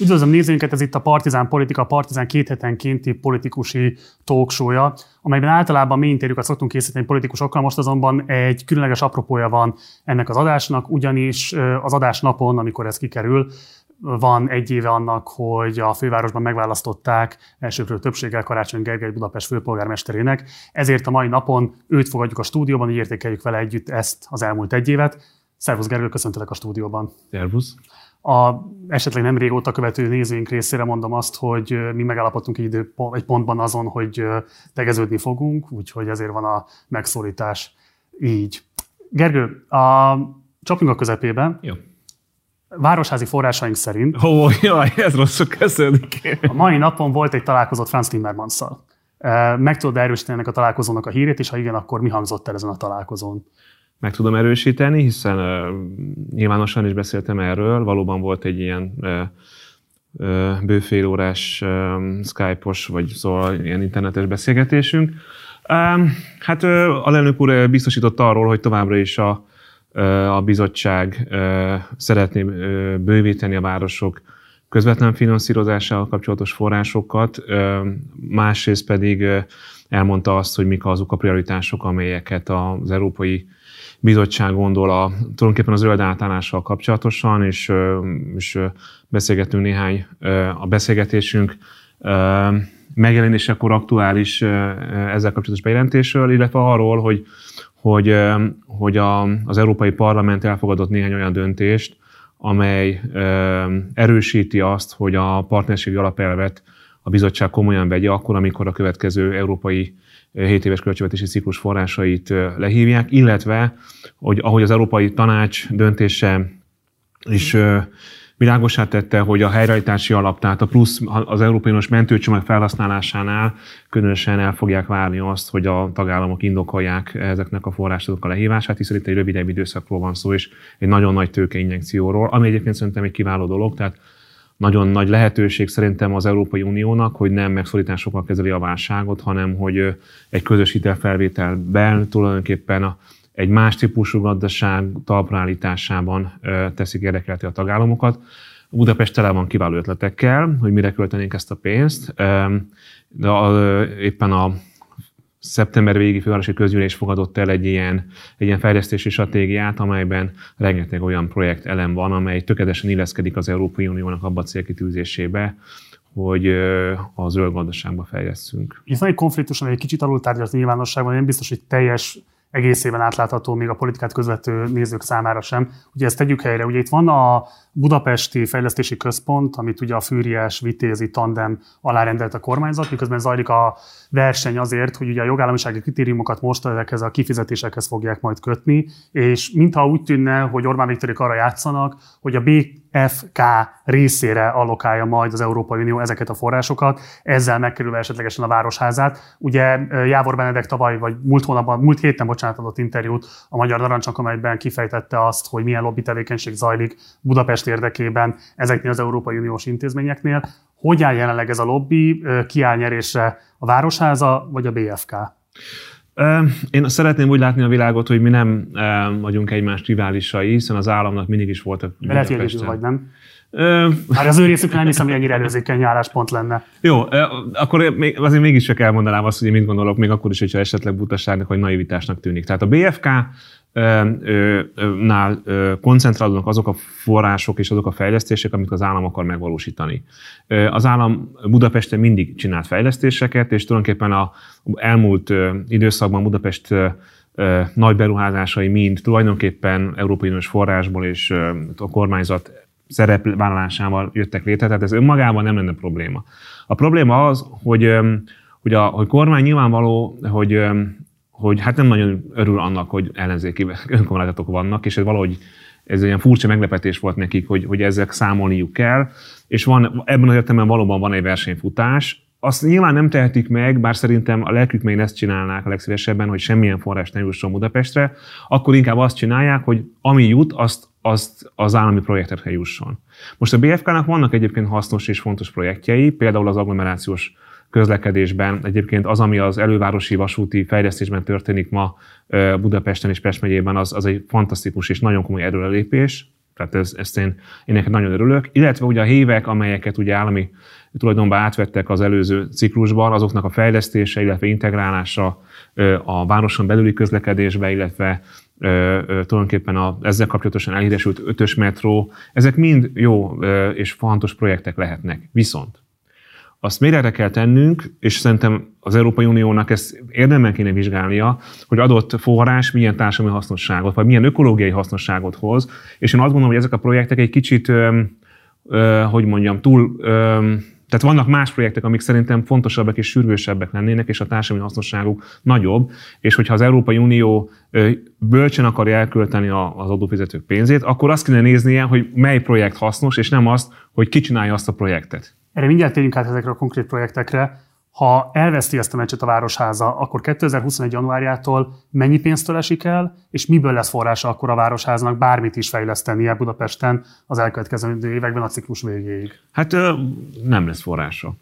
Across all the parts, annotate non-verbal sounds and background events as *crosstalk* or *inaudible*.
Üdvözlöm nézőinket, ez itt a Partizán Politika, Partizán két hetenkénti politikusi talkshow amelyben általában mi interjúkat szoktunk készíteni politikusokkal, most azonban egy különleges apropója van ennek az adásnak, ugyanis az adás napon, amikor ez kikerül, van egy éve annak, hogy a fővárosban megválasztották elsőprő többséggel Karácsony Gergely Budapest főpolgármesterének. Ezért a mai napon őt fogadjuk a stúdióban, hogy értékeljük vele együtt ezt az elmúlt egy évet. Szervusz Gergő, köszöntelek a stúdióban. Szervusz. A esetleg nem régóta követő nézőink részére mondom azt, hogy mi megállapodtunk egy, idő, egy pontban azon, hogy tegeződni fogunk, úgyhogy ezért van a megszólítás így. Gergő, a csapjunk a közepébe. Jó. Városházi forrásaink szerint... Ó, oh, jaj, ez rosszul kezdődik. A mai napon volt egy találkozott Franz Timmermansszal. Meg tudod erősíteni ennek a találkozónak a hírét, és ha igen, akkor mi hangzott el ezen a találkozón? Meg tudom erősíteni, hiszen nyilvánosan is beszéltem erről, valóban volt egy ilyen uh, uh, bőfél órás Skype-os, vagy szóval ilyen internetes beszélgetésünk. Hát uh, lelnök úr biztosította arról, hogy továbbra is a, a bizottság szeretné bővíteni a városok közvetlen finanszírozásával kapcsolatos forrásokat, másrészt pedig elmondta azt, hogy mik azok a prioritások, amelyeket az európai bizottság gondol a, tulajdonképpen az zöld átállással kapcsolatosan, és, és beszélgetünk néhány a beszélgetésünk megjelenésekor aktuális ezzel kapcsolatos bejelentésről, illetve arról, hogy, hogy, hogy a, az Európai Parlament elfogadott néhány olyan döntést, amely erősíti azt, hogy a partnerségi alapelvet a bizottság komolyan vegye akkor, amikor a következő európai 7 éves költségvetési ciklus forrásait lehívják, illetve, hogy ahogy az Európai Tanács döntése is világosá tette, hogy a helyreállítási alap, tehát a plusz az Európai Uniós mentőcsomag felhasználásánál különösen el fogják várni azt, hogy a tagállamok indokolják ezeknek a forrásoknak a lehívását, hiszen itt egy rövidebb időszakról van szó, és egy nagyon nagy tőkeinjekcióról, ami egyébként szerintem egy kiváló dolog, tehát nagyon nagy lehetőség szerintem az Európai Uniónak, hogy nem megszorításokkal kezeli a válságot, hanem hogy egy közös hitelfelvételben tulajdonképpen a, egy más típusú gazdaság talpraállításában teszik érdekelti a tagállamokat. Budapest tele van kiváló ötletekkel, hogy mire költenénk ezt a pénzt, de éppen a szeptember végi fővárosi közgyűlés fogadott el egy ilyen, egy ilyen fejlesztési stratégiát, amelyben rengeteg olyan projekt elem van, amely tökéletesen illeszkedik az Európai Uniónak abba a célkitűzésébe, hogy a zöld gazdaságba fejlesztünk. Itt van egy konfliktus, amely egy kicsit alul tárgyalt nyilvánosságban, nem biztos, hogy teljes egészében átlátható még a politikát közvető nézők számára sem. Ugye ezt tegyük helyre. Ugye itt van a Budapesti Fejlesztési Központ, amit ugye a Fűriás Vitézi tandem alárendelt a kormányzat, miközben zajlik a verseny azért, hogy ugye a jogállamisági kritériumokat most ezekhez a kifizetésekhez fogják majd kötni, és mintha úgy tűnne, hogy Orbán Viktorik arra játszanak, hogy a BFK részére allokálja majd az Európai Unió ezeket a forrásokat, ezzel megkerülve esetlegesen a városházát. Ugye Jávor Benedek tavaly, vagy múlt hónapban, múlt héten, bocsánat, adott interjút a Magyar Narancsak, amelyben kifejtette azt, hogy milyen lobby tevékenység zajlik Budapest érdekében ezeknél az Európai Uniós intézményeknél. Hogy áll jelenleg ez a lobby? Ki áll nyerésre a Városháza vagy a BFK? Én szeretném úgy látni a világot, hogy mi nem vagyunk egymás riválisai, hiszen az államnak mindig is voltak. Lehet, vagy nem? Hát az ő részükre nem hiszem, hogy ennyire előzékeny álláspont lenne. Jó, akkor még, azért mégis csak elmondanám azt, hogy én mit gondolok, még akkor is, hogyha esetleg butaságnak vagy naivitásnak tűnik. Tehát a BFK nál koncentrálódnak azok a források és azok a fejlesztések, amit az állam akar megvalósítani. Az állam Budapesten mindig csinált fejlesztéseket, és tulajdonképpen a elmúlt időszakban Budapest nagy beruházásai mind tulajdonképpen Európai Uniós forrásból és a kormányzat szerepvállalásával jöttek létre, tehát ez önmagában nem lenne probléma. A probléma az, hogy, hogy a hogy kormány nyilvánvaló, hogy hogy hát nem nagyon örül annak, hogy ellenzéki önkormányzatok vannak, és ez valahogy ez egy ilyen furcsa meglepetés volt nekik, hogy, hogy ezek számolniuk kell, és van, ebben az értelemben valóban van egy versenyfutás, azt nyilván nem tehetik meg, bár szerintem a lelkük még ezt csinálnák a legszívesebben, hogy semmilyen forrás ne jusson Budapestre, akkor inkább azt csinálják, hogy ami jut, azt, azt az állami projektekre jusson. Most a BFK-nak vannak egyébként hasznos és fontos projektjei, például az agglomerációs közlekedésben. Egyébként az, ami az elővárosi vasúti fejlesztésben történik ma Budapesten és Pest megyében, az, az egy fantasztikus és nagyon komoly erőrelépés. Tehát ez, ezt én, én neked nagyon örülök. Illetve ugye a hévek, amelyeket ugye állami tulajdonban átvettek az előző ciklusban, azoknak a fejlesztése, illetve integrálása a városon belüli közlekedésbe, illetve tulajdonképpen a, ezzel kapcsolatosan elhíresült ötös metró, ezek mind jó és fontos projektek lehetnek. Viszont azt mérere kell tennünk, és szerintem az Európai Uniónak ezt érdemben kéne vizsgálnia, hogy adott forrás milyen társadalmi hasznosságot, vagy milyen ökológiai hasznosságot hoz, és én azt gondolom, hogy ezek a projektek egy kicsit, ö, ö, hogy mondjam, túl ö, tehát vannak más projektek, amik szerintem fontosabbak és sürgősebbek lennének, és a társadalmi hasznosságuk nagyobb, és hogyha az Európai Unió bölcsen akarja elkölteni az adófizetők pénzét, akkor azt kéne néznie, hogy mely projekt hasznos, és nem azt, hogy ki csinálja azt a projektet. Erre mindjárt térjünk át ezekre a konkrét projektekre. Ha elveszti ezt a meccset a Városháza, akkor 2021. januárjától mennyi pénztől esik el, és miből lesz forrása akkor a Városháznak bármit is fejlesztenie Budapesten az elkövetkező években a ciklus végéig? Hát nem lesz forrása.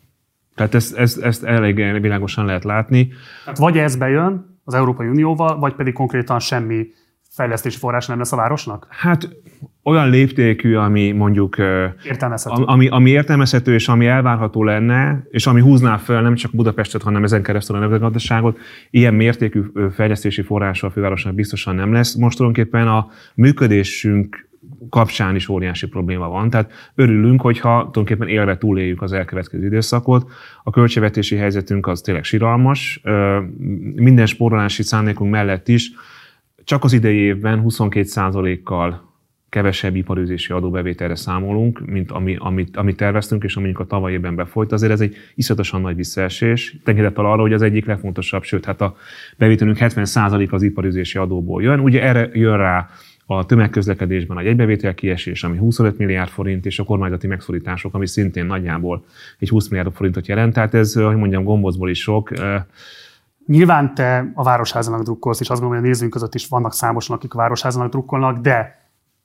Tehát ezt, ezt, ezt elég világosan lehet látni. Tehát vagy ez bejön az Európai Unióval, vagy pedig konkrétan semmi fejlesztési forrás nem lesz a városnak? Hát olyan léptékű, ami mondjuk értelmezhető. Ami, ami értelmezhető, és ami elvárható lenne, és ami húzná fel nem csak Budapestet, hanem ezen keresztül a nemzetgazdaságot, ilyen mértékű fejlesztési forrása a fővárosnak biztosan nem lesz. Most tulajdonképpen a működésünk kapcsán is óriási probléma van. Tehát örülünk, hogyha tulajdonképpen élve túléljük az elkövetkező időszakot. A költségvetési helyzetünk az tényleg siralmas. Minden spórolási szándékunk mellett is csak az idei évben 22%-kal kevesebb iparűzési adóbevételre számolunk, mint ami, amit, amit terveztünk, és amink a tavaly évben befolyt. Azért ez egy iszonyatosan nagy visszaesés. Tekintettel arra, hogy az egyik legfontosabb, sőt, hát a bevételünk 70% az iparűzési adóból jön. Ugye erre jön rá a tömegközlekedésben egy egybevétel kiesés, ami 25 milliárd forint, és a kormányzati megszorítások, ami szintén nagyjából egy 20 milliárd forintot jelent. Tehát ez, hogy mondjam, gombozból is sok. Nyilván te a Városházának drukkolsz, és azt gondolom, hogy a nézőink között is vannak számosan, akik a Városházának drukkolnak, de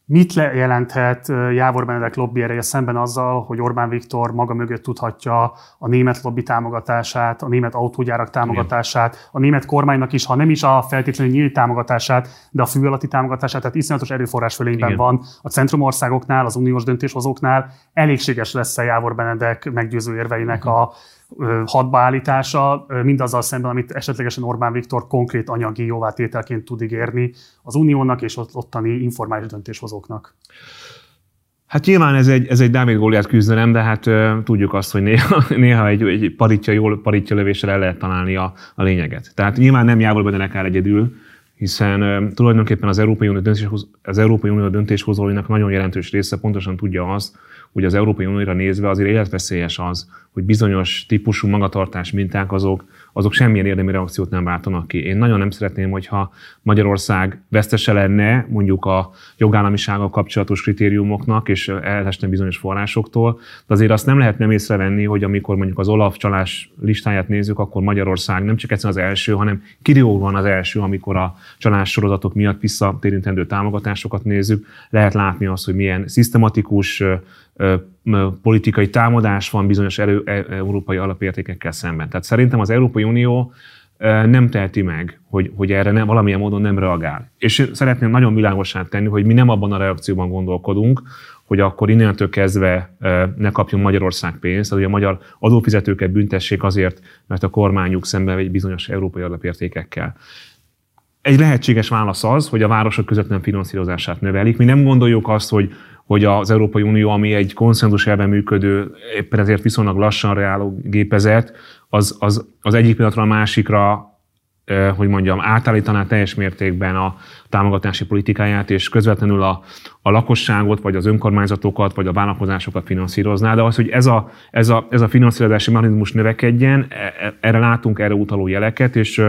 Mit jelenthet Jávor Benedek lobby ereje szemben azzal, hogy Orbán Viktor maga mögött tudhatja a német lobby támogatását, a német autógyárak támogatását, a német kormánynak is, ha nem is a feltétlenül nyílt támogatását, de a fő alatti támogatását, tehát iszonyatos erőforrás fölényben Igen. van a centrumországoknál, az uniós döntéshozóknál. Elégséges lesz a Jávor Benedek meggyőző érveinek a hadbaállítása, mindazzal szemben, amit esetlegesen Orbán Viktor konkrét anyagi jóvátételként tud ígérni az uniónak és ott ottani informális döntéshozóknak. Hát nyilván ez egy, ez egy Dávid Góliát küzdelem, de hát uh, tudjuk azt, hogy néha, *laughs* néha egy, egy paritja, jól paritja lövéssel el lehet találni a, a lényeget. Tehát nyilván nem Jávor benne áll egyedül, hiszen tulajdonképpen az Európai Unió, döntéshoz, az Európai Unió döntéshozóinak nagyon jelentős része pontosan tudja azt, hogy az Európai Unióra nézve azért életveszélyes az, hogy bizonyos típusú magatartás minták azok, azok semmilyen érdemi reakciót nem váltanak ki. Én nagyon nem szeretném, hogyha Magyarország vesztese lenne mondjuk a jogállamisággal kapcsolatos kritériumoknak, és elesne bizonyos forrásoktól, de azért azt nem lehet nem észrevenni, hogy amikor mondjuk az Olaf csalás listáját nézzük, akkor Magyarország nem csak egyszerűen az első, hanem van az első, amikor a csalás sorozatok miatt visszatérintendő támogatásokat nézzük. Lehet látni azt, hogy milyen szisztematikus politikai támadás van bizonyos erő, e, európai alapértékekkel szemben. Tehát szerintem az Európai Unió nem teheti meg, hogy, hogy erre nem, valamilyen módon nem reagál. És szeretném nagyon világosá tenni, hogy mi nem abban a reakcióban gondolkodunk, hogy akkor innentől kezdve ne kapjon Magyarország pénzt, hogy a magyar adófizetőket büntessék azért, mert a kormányuk szemben egy bizonyos európai alapértékekkel. Egy lehetséges válasz az, hogy a városok között nem finanszírozását növelik. Mi nem gondoljuk azt, hogy hogy az Európai Unió, ami egy konszenzus elven működő, éppen ezért viszonylag lassan reáló gépezet, az, az, az egyik pillanatra a másikra hogy mondjam, átállítaná teljes mértékben a támogatási politikáját, és közvetlenül a, a lakosságot, vagy az önkormányzatokat, vagy a vállalkozásokat finanszírozná, de az, hogy ez a, ez a, ez a finanszírozási mechanizmus növekedjen, e, e, erre látunk erre utaló jeleket, és,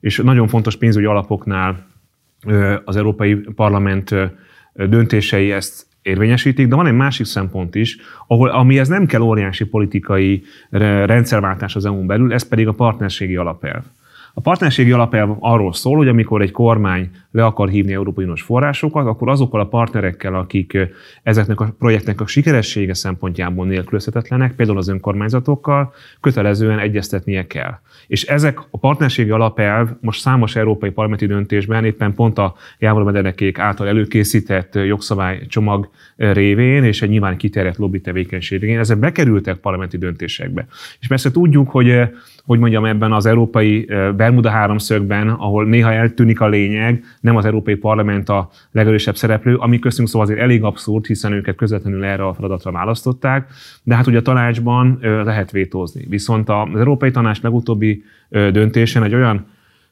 és nagyon fontos pénzügyi alapoknál az Európai Parlament döntései ezt érvényesítik, de van egy másik szempont is, ahol, amihez nem kell óriási politikai rendszerváltás az EU-n belül, ez pedig a partnerségi alapelv. A partnerségi alapelv arról szól, hogy amikor egy kormány le akar hívni Európai Uniós forrásokat, akkor azokkal a partnerekkel, akik ezeknek a projektnek a sikeressége szempontjából nélkülözhetetlenek, például az önkormányzatokkal, kötelezően egyeztetnie kell. És ezek a partnerségi alapelv most számos európai parlamenti döntésben éppen pont a Jávor Medenekék által előkészített jogszabálycsomag révén és egy nyilván kiterjedt lobby tevékenység révén, ezek bekerültek parlamenti döntésekbe. És persze tudjuk, hogy hogy mondjam, ebben az európai Bermuda háromszögben, ahol néha eltűnik a lényeg, nem az Európai Parlament a legerősebb szereplő, ami köztünk szóval azért elég abszurd, hiszen őket közvetlenül erre a feladatra választották, de hát ugye a tanácsban lehet vétózni. Viszont az Európai Tanács legutóbbi döntésen egy olyan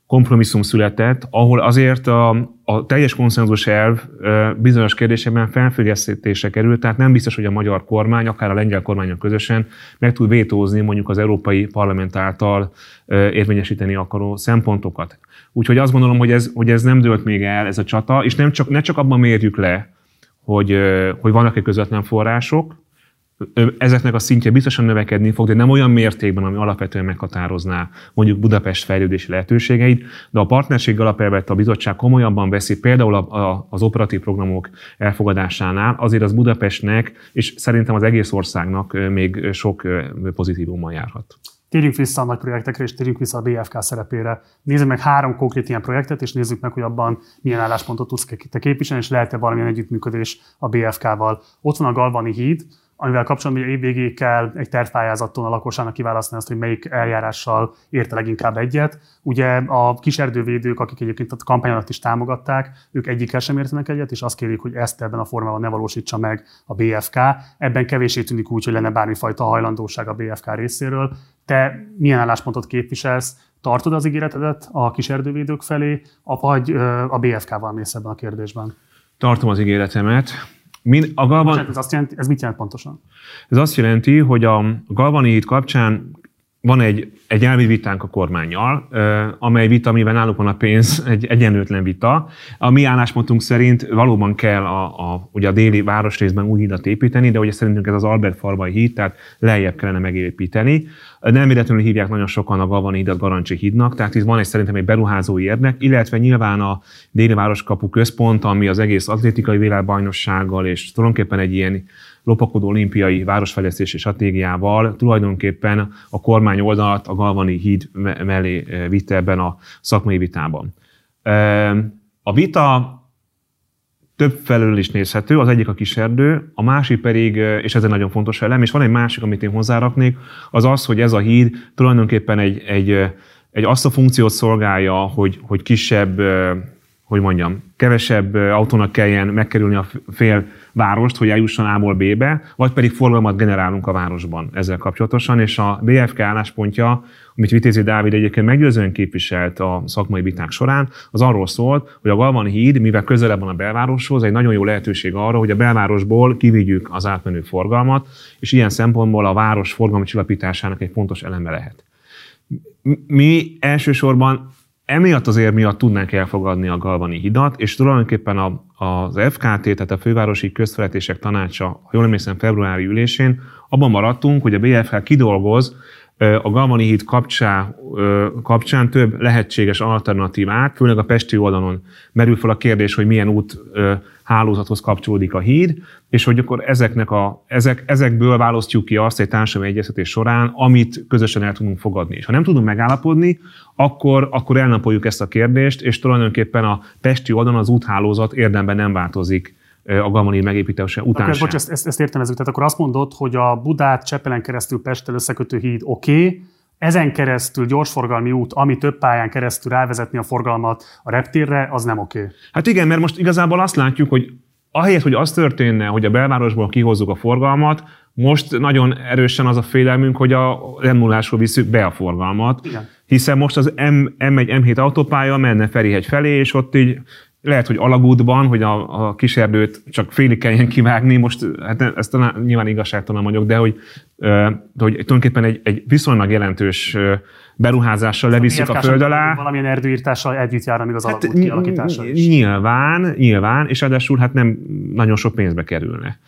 kompromisszum született, ahol azért a, a teljes konszenzus elv bizonyos kérdésekben felfüggesztésre került, tehát nem biztos, hogy a magyar kormány, akár a lengyel kormányon közösen meg tud vétózni mondjuk az Európai Parlament által érvényesíteni akaró szempontokat. Úgyhogy azt gondolom, hogy ez, hogy ez nem dőlt még el, ez a csata, és nem csak, ne csak abban mérjük le, hogy, hogy vannak-e közvetlen források, ezeknek a szintje biztosan növekedni fog, de nem olyan mértékben, ami alapvetően meghatározná mondjuk Budapest fejlődési lehetőségeit, de a partnerség alapelvet a bizottság komolyabban veszi, például a, a, az operatív programok elfogadásánál, azért az Budapestnek, és szerintem az egész országnak még sok pozitívummal járhat. Térjünk vissza a nagy projektekre, és térjünk vissza a BFK szerepére. Nézzük meg három konkrét ilyen projektet, és nézzük meg, hogy abban milyen álláspontot tudsz te képviselni, és lehet-e valamilyen együttműködés a BFK-val. Ott van a Galvani híd, amivel kapcsolatban hogy évvégéig kell egy tervpályázaton a lakosságnak kiválasztani azt, hogy melyik eljárással érte leginkább egyet. Ugye a kiserdővédők, akik egyébként a kampányokat is támogatták, ők egyikkel sem értenek egyet, és azt kérik, hogy ezt ebben a formában ne valósítsa meg a BFK. Ebben kevésé tűnik úgy, hogy lenne bármifajta hajlandóság a BFK részéről. Te milyen álláspontot képviselsz? Tartod az ígéretedet a kiserdővédők felé, vagy a BFK-val mész ebben a kérdésben? Tartom az ígéretemet Min, a Galvan... Bocsánat, ez, azt jelenti, ez mit jelent pontosan? Ez azt jelenti, hogy a Galvani híd kapcsán van egy, egy elvi vitánk a kormányjal, amely vita, amivel náluk van a pénz, *laughs* egy egyenlőtlen vita. A mi álláspontunk szerint valóban kell a, a, ugye a déli városrészben új hídat építeni, de ugye szerintünk ez az Albert Farbai híd, tehát lejjebb kellene megépíteni. Nem véletlenül hívják nagyon sokan a Galvani hídat Garancsi hídnak, tehát itt van egy szerintem egy beruházói érdek, illetve nyilván a déli városkapu központ, ami az egész atlétikai világbajnoksággal és tulajdonképpen egy ilyen lopakodó olimpiai városfejlesztési stratégiával tulajdonképpen a kormány oldalt a Galvani híd mellé eh, vitte ebben a szakmai vitában. A vita több felől is nézhető, az egyik a kiserdő, a másik pedig, eh, és ez egy nagyon fontos elem, és van egy másik, amit én hozzáraknék, az az, hogy ez a híd tulajdonképpen egy, egy, eh, egy azt a funkciót szolgálja, hogy, hogy kisebb hogy mondjam, kevesebb autónak kelljen megkerülni a fél várost, hogy eljusson A-ból B-be, vagy pedig forgalmat generálunk a városban ezzel kapcsolatosan, és a BFK álláspontja, amit Vitézi Dávid egyébként meggyőzően képviselt a szakmai viták során, az arról szólt, hogy a Galvan híd, mivel közelebb van a belvároshoz, egy nagyon jó lehetőség arra, hogy a belvárosból kivigyük az átmenő forgalmat, és ilyen szempontból a város forgalmi csillapításának egy fontos eleme lehet. Mi elsősorban emiatt azért miatt tudnánk elfogadni a Galvani hidat, és tulajdonképpen a, az FKT, tehát a Fővárosi Közfeletések Tanácsa, ha jól emlékszem, februári ülésén, abban maradtunk, hogy a BFK kidolgoz a Galvani híd kapcsán, kapcsán több lehetséges alternatívát, főleg a Pesti oldalon merül fel a kérdés, hogy milyen út hálózathoz kapcsolódik a híd, és hogy akkor ezeknek a, ezek, ezekből választjuk ki azt egy társadalmi egyeztetés során, amit közösen el tudunk fogadni. És ha nem tudunk megállapodni, akkor, akkor elnapoljuk ezt a kérdést, és tulajdonképpen a Pesti oldalon az úthálózat érdemben nem változik a Galmani megépítése után akkor, bocs, ezt, ezt, ezt értelmezzük. Tehát akkor azt mondod, hogy a Budát Csepelen keresztül Pesttel összekötő híd oké, okay, ezen keresztül gyorsforgalmi út, ami több pályán keresztül rávezetni a forgalmat a reptérre, az nem oké. Okay. Hát igen, mert most igazából azt látjuk, hogy ahelyett, hogy az történne, hogy a belvárosból kihozzuk a forgalmat, most nagyon erősen az a félelmünk, hogy a lemulásról visszük be a forgalmat. Igen. Hiszen most az M, M1, M7 autópálya menne Ferihegy felé, és ott így lehet, hogy alagútban, hogy a, a kiserdőt csak félig kelljen kivágni, most hát ezt talán, nyilván igazságtalan vagyok, de hogy, de hogy tulajdonképpen egy, egy viszonylag jelentős beruházással levisszük a föld alá. Valamilyen erdőírtással együtt jár, amíg az hát, alagút kialakítása is. Nyilván, nyilván, és ráadásul hát nem nagyon sok pénzbe kerülne.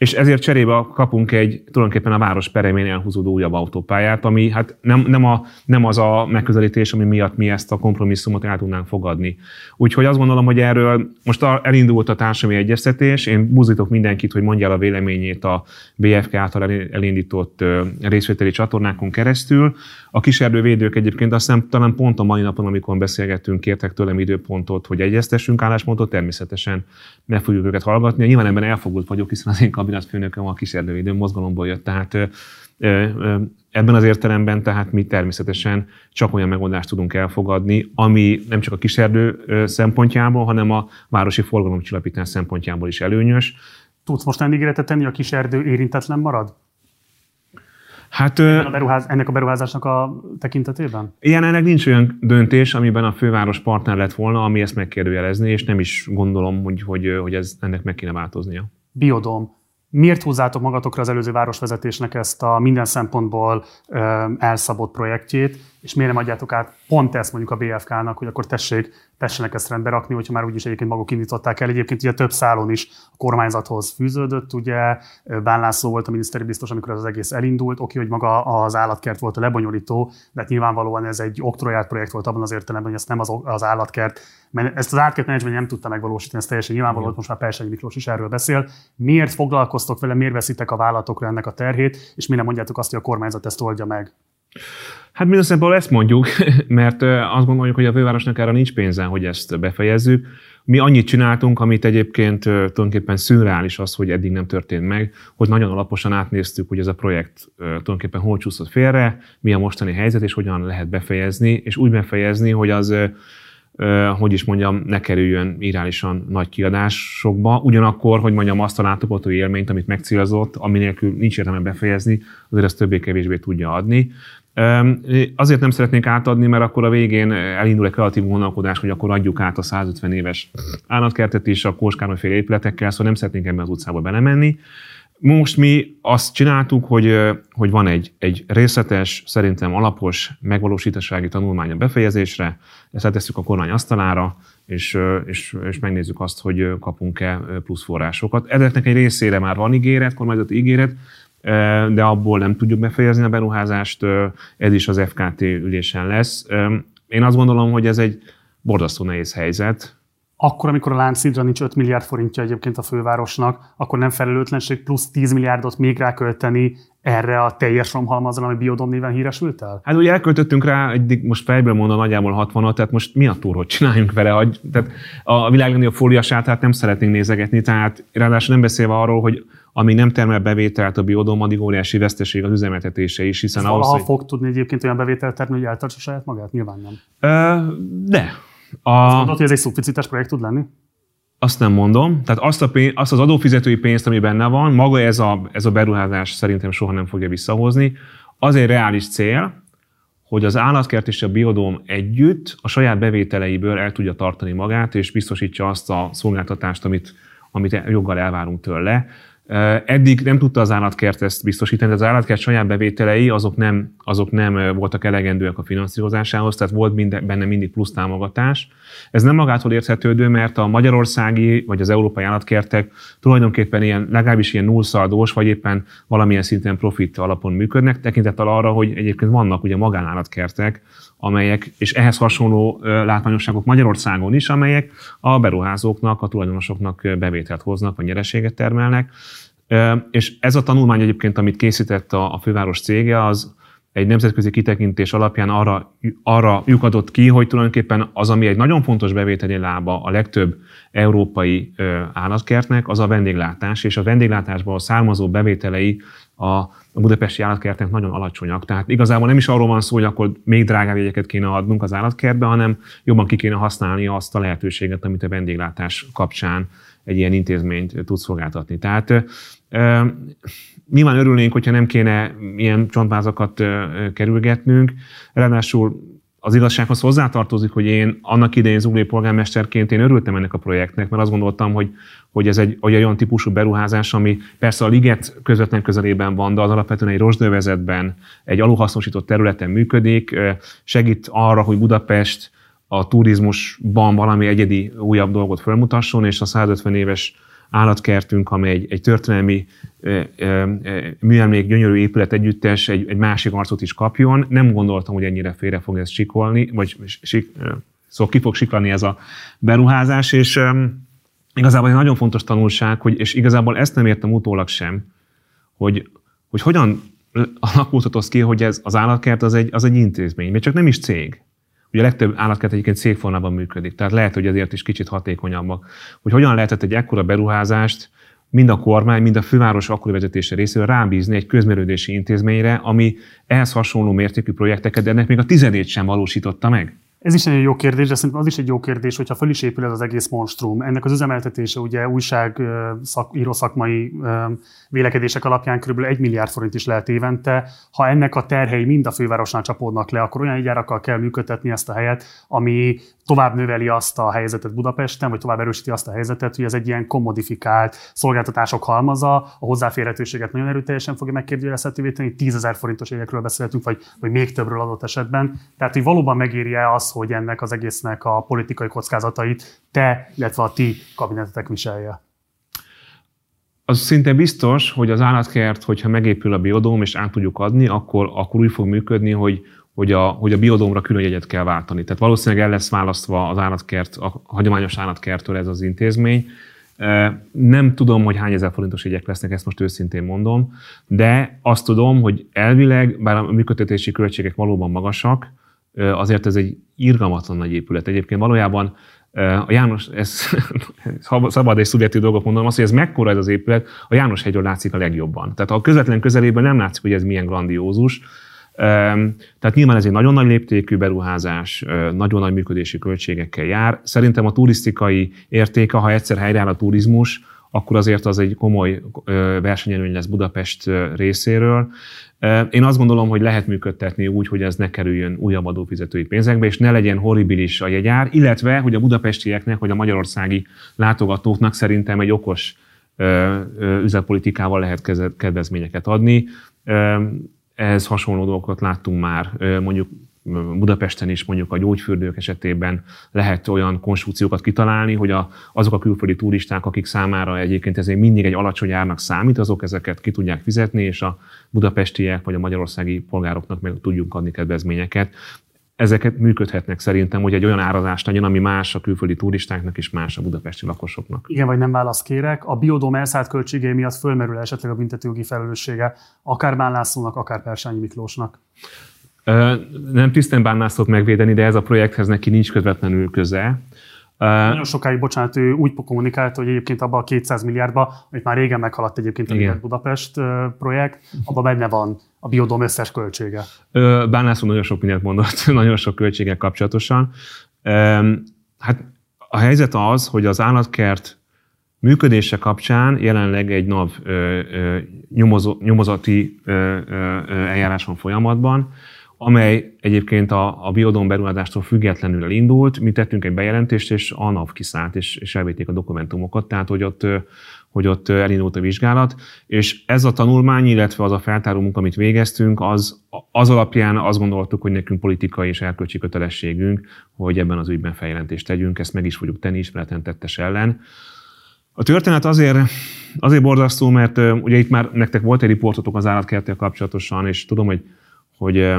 És ezért cserébe kapunk egy tulajdonképpen a város peremén elhúzódó újabb autópályát, ami hát nem, nem, a, nem az a megközelítés, ami miatt mi ezt a kompromisszumot el tudnánk fogadni. Úgyhogy azt gondolom, hogy erről most elindult a társadalmi egyeztetés, én buzítok mindenkit, hogy mondja el a véleményét a BFK által elindított részvételi csatornákon keresztül. A kiserdővédők egyébként azt hiszem talán pont a mai napon, amikor beszélgettünk, kértek tőlem időpontot, hogy egyeztessünk álláspontot, természetesen meg fogjuk őket hallgatni. Nyilván ebben elfogult vagyok, hiszen az én kabinetfőnököm a kiserdővédő mozgalomból jött, tehát ebben az értelemben tehát mi természetesen csak olyan megoldást tudunk elfogadni, ami nem csak a kiserdő szempontjából, hanem a városi forgalomcsillapítás szempontjából is előnyös. Tudsz most ígéretet tenni, a kiserdő érintetlen marad? Hát, a beruház, ennek a beruházásnak a tekintetében? Jelenleg nincs olyan döntés, amiben a főváros partner lett volna, ami ezt megkérdőjelezni, és nem is gondolom, hogy, hogy, hogy ez ennek meg kéne változnia. Biodom. Miért húzzátok magatokra az előző városvezetésnek ezt a minden szempontból elszabott projektjét, és miért nem adjátok át pont ezt mondjuk a BFK-nak, hogy akkor tessék, tessenek ezt rendbe rakni, hogyha már úgyis egyébként maguk indították el. Egyébként ugye több szálon is a kormányzathoz fűződött, ugye Bán László volt a miniszteri biztos, amikor ez az egész elindult. Oké, hogy maga az állatkert volt a lebonyolító, de hát nyilvánvalóan ez egy oktroyált projekt volt abban az értelemben, hogy ezt nem az, az állatkert, mert ezt az állatkert menedzsment nem tudta megvalósítani, ez teljesen nyilvánvaló, hogy most már Persei Miklós is erről beszél. Miért foglalkoztok vele, miért veszitek a vállatokra ennek a terhét, és mi nem mondjátok azt, hogy a kormányzat ezt oldja meg? Hát minden ezt mondjuk, *laughs* mert azt gondoljuk, hogy a fővárosnak erre nincs pénze, hogy ezt befejezzük. Mi annyit csináltunk, amit egyébként tulajdonképpen szürreális az, hogy eddig nem történt meg, hogy nagyon alaposan átnéztük, hogy ez a projekt tulajdonképpen hol csúszott félre, mi a mostani helyzet, és hogyan lehet befejezni, és úgy befejezni, hogy az hogy is mondjam, ne kerüljön irálisan nagy kiadásokba. Ugyanakkor, hogy mondjam, azt a látogató élményt, amit megcélozott, ami nélkül nincs értelme befejezni, azért ezt többé-kevésbé tudja adni. Azért nem szeretnék átadni, mert akkor a végén elindul egy kreatív gondolkodás, hogy akkor adjuk át a 150 éves állatkertet is a Kóskárolyféle épületekkel, szóval nem szeretnénk ebben az utcába belemenni. Most mi azt csináltuk, hogy, hogy van egy, egy részletes, szerintem alapos megvalósításági tanulmány a befejezésre, ezt eltesszük a kormány asztalára, és, és, és megnézzük azt, hogy kapunk-e plusz forrásokat. Ezeknek egy részére már van ígéret, kormányzati ígéret, de abból nem tudjuk befejezni a beruházást, ez is az FKT ülésen lesz. Én azt gondolom, hogy ez egy borzasztó nehéz helyzet, akkor, amikor a Lánchídra nincs 5 milliárd forintja egyébként a fővárosnak, akkor nem felelőtlenség plusz 10 milliárdot még rákölteni erre a teljes romhalmazra, ami Biodom néven híresült el? Hát ugye elköltöttünk rá, egy, most fejből mondom nagyjából 60 tehát most mi a túr, hogy csináljunk vele? Hogy, tehát a világ legnagyobb fóliasát hát nem szeretnénk nézegetni, tehát ráadásul nem beszélve arról, hogy ami nem termel bevételt a biodom, addig óriási veszteség az üzemeltetése is, hiszen ahhoz, hogy... fog tudni egyébként olyan bevételt termelni, hogy eltartsa saját magát? Nyilván nem. Ö, de. A... Azt mondod, hogy ez egy szubficites projekt tud lenni? Azt nem mondom. Tehát azt, a pénz, azt az adófizetői pénzt, ami benne van, maga ez a, ez a beruházás szerintem soha nem fogja visszahozni. Az egy reális cél, hogy az állatkert és a biodóm együtt a saját bevételeiből el tudja tartani magát, és biztosítsa azt a szolgáltatást, amit, amit joggal elvárunk tőle. Eddig nem tudta az állatkert ezt biztosítani, az állatkert saját bevételei azok nem, azok nem voltak elegendőek a finanszírozásához, tehát volt minden, benne mindig plusz támogatás. Ez nem magától érthetődő, mert a magyarországi vagy az európai állatkertek tulajdonképpen ilyen, legalábbis ilyen nullszaldós, vagy éppen valamilyen szinten profit alapon működnek, tekintettel arra, hogy egyébként vannak ugye magánállatkertek, amelyek, és ehhez hasonló látványosságok Magyarországon is, amelyek a beruházóknak, a tulajdonosoknak bevételt hoznak, vagy nyereséget termelnek. És ez a tanulmány egyébként, amit készített a, a főváros cége, az egy nemzetközi kitekintés alapján arra, arra lyukadott ki, hogy tulajdonképpen az, ami egy nagyon fontos bevételi lába a legtöbb európai állatkertnek, az a vendéglátás, és a vendéglátásból származó bevételei a a budapesti állatkertek nagyon alacsonyak. Tehát igazából nem is arról van szó, hogy akkor még drágább jegyeket kéne adnunk az állatkertbe, hanem jobban ki kéne használni azt a lehetőséget, amit a vendéglátás kapcsán egy ilyen intézményt tud szolgáltatni. Tehát e, nyilván örülnénk, hogyha nem kéne ilyen csontvázakat e, kerülgetnünk. Ráadásul az igazsághoz hozzátartozik, hogy én annak idején zuglé polgármesterként én örültem ennek a projektnek, mert azt gondoltam, hogy, hogy ez egy olyan típusú beruházás, ami persze a liget közvetlen közelében van, de az alapvetően egy rozsdövezetben, egy aluhasznosított területen működik, segít arra, hogy Budapest a turizmusban valami egyedi újabb dolgot felmutasson, és a 150 éves állatkertünk, amely egy, egy történelmi műemlék gyönyörű épület együttes egy, egy másik arcot is kapjon. Nem gondoltam, hogy ennyire félre fog ez sikolni, vagy sik, szóval ki fog siklani ez a beruházás, és um, igazából egy nagyon fontos tanulság, hogy, és igazából ezt nem értem utólag sem, hogy, hogy hogyan alakulhat az ki, hogy ez az állatkert az egy, az egy intézmény, még csak nem is cég. Ugye a legtöbb állatkert egyébként cégformában működik, tehát lehet, hogy ezért is kicsit hatékonyabbak. Hogy hogyan lehetett egy ekkora beruházást mind a kormány, mind a főváros akkori vezetése részéről rábízni egy közmérődési intézményre, ami ehhez hasonló mértékű projekteket, de ennek még a tizedét sem valósította meg. Ez is egy jó kérdés, de szerintem az is egy jó kérdés, hogyha föl is épül ez az egész monstrum. Ennek az üzemeltetése ugye újság szak, író szakmai vélekedések alapján kb. 1 milliárd forint is lehet évente. Ha ennek a terhei mind a fővárosnál csapódnak le, akkor olyan gyárakkal kell működtetni ezt a helyet, ami tovább növeli azt a helyzetet Budapesten, vagy tovább erősíti azt a helyzetet, hogy ez egy ilyen kommodifikált szolgáltatások halmaza, a hozzáférhetőséget nagyon erőteljesen fogja megkérdőjelezhetővé tenni, 10 ezer forintos évekről beszélhetünk, vagy, vagy még többről adott esetben. Tehát, hogy valóban megéri-e az, hogy ennek az egésznek a politikai kockázatait te, illetve a ti kabinetetek viselje? Az szinte biztos, hogy az állatkert, hogyha megépül a biodóm és át tudjuk adni, akkor, akkor úgy fog működni, hogy, hogy a, hogy a biodómra külön jegyet kell váltani. Tehát valószínűleg el lesz választva az állatkert, a hagyományos állatkertől ez az intézmény. Nem tudom, hogy hány ezer forintos jegyek lesznek, ezt most őszintén mondom, de azt tudom, hogy elvileg, bár a működtetési költségek valóban magasak, azért ez egy irgalmatlan nagy épület. Egyébként valójában a János, ez *laughs* szabad és szubjektív dolgot mondom, az, hogy ez mekkora ez az épület, a János hegyről látszik a legjobban. Tehát a közvetlen közelében nem látszik, hogy ez milyen grandiózus, tehát nyilván ez egy nagyon nagy léptékű beruházás, nagyon nagy működési költségekkel jár. Szerintem a turisztikai értéke, ha egyszer helyreáll a turizmus, akkor azért az egy komoly versenyelőny lesz Budapest részéről. Én azt gondolom, hogy lehet működtetni úgy, hogy ez ne kerüljön újabb adófizetői pénzekbe, és ne legyen horribilis a jegyár, illetve, hogy a budapestieknek, vagy a magyarországi látogatóknak szerintem egy okos üzletpolitikával lehet kedvezményeket adni. Ehhez hasonló dolgokat láttunk már mondjuk Budapesten is mondjuk a gyógyfürdők esetében lehet olyan konstrukciókat kitalálni, hogy a, azok a külföldi turisták, akik számára egyébként ez mindig egy alacsony árnak számít, azok ezeket ki tudják fizetni, és a budapestiek vagy a magyarországi polgároknak meg tudjunk adni kedvezményeket. Ezeket működhetnek szerintem, hogy egy olyan árazást legyen, ami más a külföldi turistáknak és más a budapesti lakosoknak. Igen, vagy nem választ kérek. A biodóm elszállt költségei miatt fölmerül esetleg a büntetőjogi felelőssége, akár Bán Lászlónak, akár Persányi Miklósnak. Nem tisztán bánnászok megvédeni, de ez a projekthez neki nincs közvetlenül köze. Nagyon sokáig, bocsánat, ő úgy kommunikált, hogy egyébként abban a 200 milliárdba, amit már régen meghaladt egyébként a Igen. Budapest projekt, abban benne van a biodom összes költsége. Bánászó nagyon sok mindent mondott, *laughs* nagyon sok költséggel kapcsolatosan. Hát a helyzet az, hogy az állatkert működése kapcsán jelenleg egy NAV nyomozati eljárás van folyamatban, amely egyébként a, a biodom beruházástól függetlenül elindult. Mi tettünk egy bejelentést, és a NAV kiszállt, és, és elvitték a dokumentumokat, tehát hogy ott, hogy ott elindult a vizsgálat. És ez a tanulmány, illetve az a feltáró munka, amit végeztünk, az, az alapján azt gondoltuk, hogy nekünk politikai és erkölcsi kötelességünk, hogy ebben az ügyben feljelentést tegyünk, ezt meg is fogjuk tenni ismereten tettes ellen. A történet azért, azért borzasztó, mert ugye itt már nektek volt egy riportotok az állatkerttel kapcsolatosan, és tudom, hogy, hogy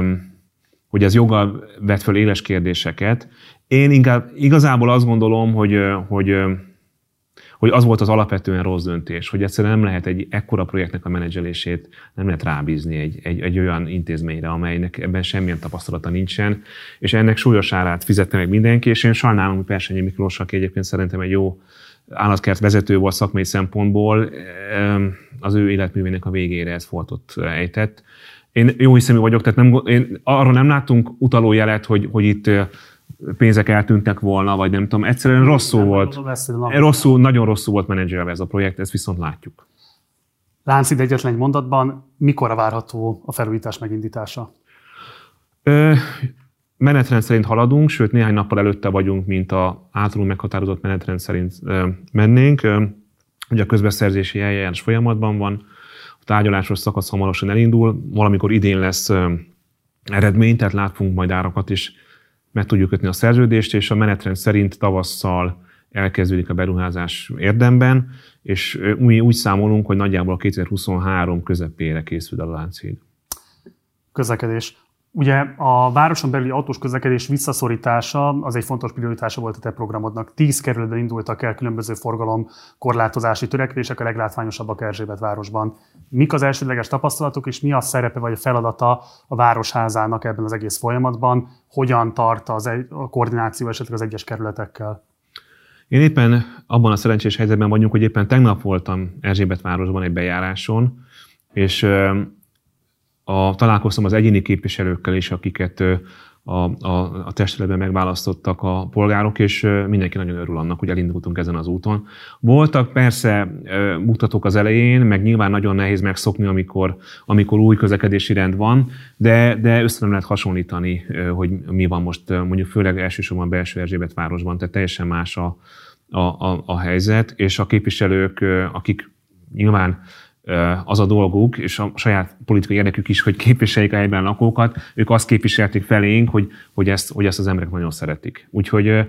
hogy ez joggal vet föl éles kérdéseket. Én inkább igazából azt gondolom, hogy, hogy, hogy az volt az alapvetően rossz döntés, hogy egyszerűen nem lehet egy ekkora projektnek a menedzselését, nem lehet rábízni egy, egy, egy olyan intézményre, amelynek ebben semmilyen tapasztalata nincsen, és ennek súlyos árát fizette meg mindenki, és én sajnálom, hogy Persényi Miklós, aki egyébként szerintem egy jó állatkert vezető volt szakmai szempontból, az ő életművének a végére ez foltot ejtett én jó hiszemű vagyok, tehát nem, én, arra nem látunk utaló jelet, hogy, hogy itt pénzek eltűntek volna, vagy nem tudom, egyszerűen rosszul nem, volt. Rosszul, nagyon rosszul volt menedzselve ez a projekt, ezt viszont látjuk. Láncid egyetlen egy mondatban, mikor várható a felújítás megindítása? Ö, menetrend szerint haladunk, sőt néhány nappal előtte vagyunk, mint a általunk meghatározott menetrend szerint ö, mennénk. Ö, ugye a közbeszerzési eljárás folyamatban van, a tárgyalásos szakasz hamarosan elindul, valamikor idén lesz eredmény, tehát látunk majd árakat is, meg tudjuk kötni a szerződést, és a menetrend szerint tavasszal elkezdődik a beruházás érdemben, és mi úgy számolunk, hogy nagyjából a 2023 közepére készül a láncid. Közlekedés. Ugye a városon belüli autós közlekedés visszaszorítása az egy fontos prioritása volt a te programodnak. Tíz kerületben indultak el különböző forgalom korlátozási törekvések a leglátványosabbak Erzsébet városban. Mik az elsődleges tapasztalatok, és mi a szerepe vagy a feladata a városházának ebben az egész folyamatban? Hogyan tart az egy, a koordináció esetleg az egyes kerületekkel? Én éppen abban a szerencsés helyzetben vagyunk, hogy éppen tegnap voltam Erzsébet városban egy bejáráson, és a, találkoztam az egyéni képviselőkkel is, akiket a, a, a testületben megválasztottak a polgárok, és mindenki nagyon örül annak, hogy elindultunk ezen az úton. Voltak persze mutatók az elején, meg nyilván nagyon nehéz megszokni, amikor, amikor új közlekedési rend van, de, de össze nem lehet hasonlítani, hogy mi van most, mondjuk főleg elsősorban belső Erzsébet városban, tehát teljesen más a, a, a, a helyzet, és a képviselők, akik nyilván az a dolguk, és a saját politikai érdekük is, hogy képviseljék a helyben lakókat, ők azt képviselték felénk, hogy, hogy, ezt, hogy ezt az emberek nagyon szeretik. Úgyhogy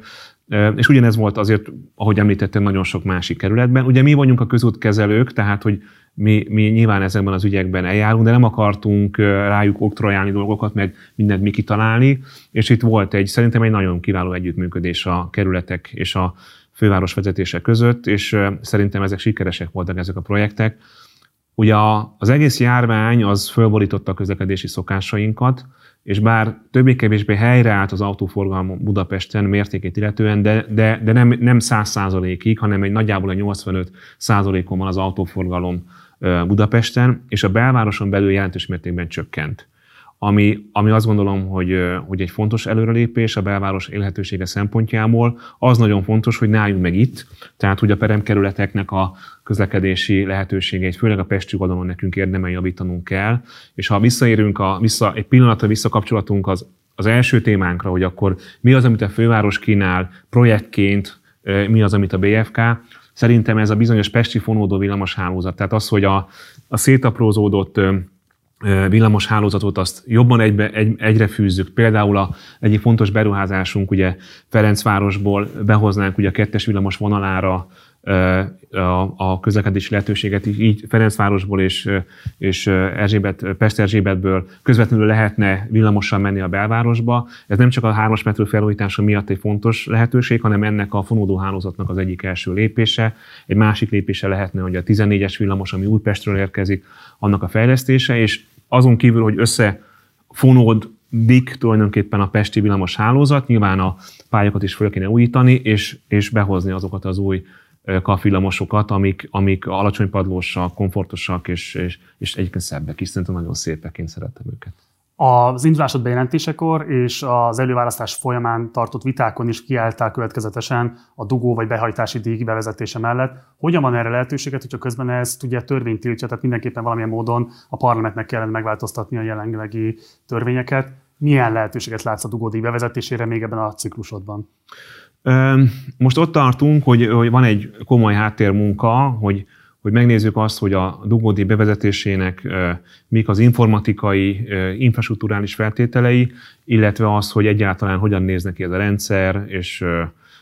és ugyanez volt azért, ahogy említettem, nagyon sok másik kerületben. Ugye mi vagyunk a közútkezelők, tehát hogy mi, mi nyilván ezekben az ügyekben eljárunk, de nem akartunk rájuk oktrojálni dolgokat, meg mindent mi kitalálni, és itt volt egy, szerintem egy nagyon kiváló együttműködés a kerületek és a főváros vezetése között, és szerintem ezek sikeresek voltak ezek a projektek. Ugye az egész járvány az fölborította a közlekedési szokásainkat, és bár többé-kevésbé helyreállt az autóforgalom Budapesten mértékét illetően, de, de, de nem, nem 100 százalékig, hanem egy nagyjából a 85 százalékon van az autóforgalom Budapesten, és a belvároson belül jelentős mértékben csökkent ami, ami azt gondolom, hogy, hogy egy fontos előrelépés a belváros élhetősége szempontjából. Az nagyon fontos, hogy ne álljunk meg itt, tehát hogy a peremkerületeknek a közlekedési lehetőségeit, főleg a Pesti oldalon nekünk érdemel javítanunk kell, és ha visszaérünk, a, vissza, egy pillanatra visszakapcsolatunk az, az első témánkra, hogy akkor mi az, amit a főváros kínál projektként, mi az, amit a BFK, Szerintem ez a bizonyos pesti fonódó villamos hálózat. Tehát az, hogy a, a szétaprózódott villamos hálózatot azt jobban egybe, egy, egyre fűzzük. Például a, egyik fontos beruházásunk ugye Ferencvárosból behoznánk ugye a kettes villamos vonalára a, a közlekedési lehetőséget, így Ferencvárosból és, és Erzsébet, Pest Erzsébetből közvetlenül lehetne villamossal menni a belvárosba. Ez nem csak a hármas metró felújítása miatt egy fontos lehetőség, hanem ennek a fonódó hálózatnak az egyik első lépése. Egy másik lépése lehetne, hogy a 14-es villamos, ami Újpestről érkezik, annak a fejlesztése, és azon kívül, hogy összefonódik tulajdonképpen a pesti villamos hálózat, nyilván a pályákat is fel kéne újítani, és, és behozni azokat az új kafilamosokat, amik, amik alacsony padlósak, komfortosak, és, és, és egyébként szebbek is. Szerintem nagyon szépek, én szeretem őket. Az indulásod bejelentésekor és az előválasztás folyamán tartott vitákon is kiálltál következetesen a dugó vagy behajtási díj bevezetése mellett. Hogyan van erre lehetőséget, hogyha közben ezt ugye törvény tiltja, tehát mindenképpen valamilyen módon a parlamentnek kellene megváltoztatni a jelenlegi törvényeket. Milyen lehetőséget látsz a dugódíj bevezetésére még ebben a ciklusodban? Most ott tartunk, hogy, hogy van egy komoly háttérmunka, hogy hogy megnézzük azt, hogy a dugódi bevezetésének mik az informatikai, infrastruktúrális feltételei, illetve az, hogy egyáltalán hogyan néz neki ez a rendszer, és,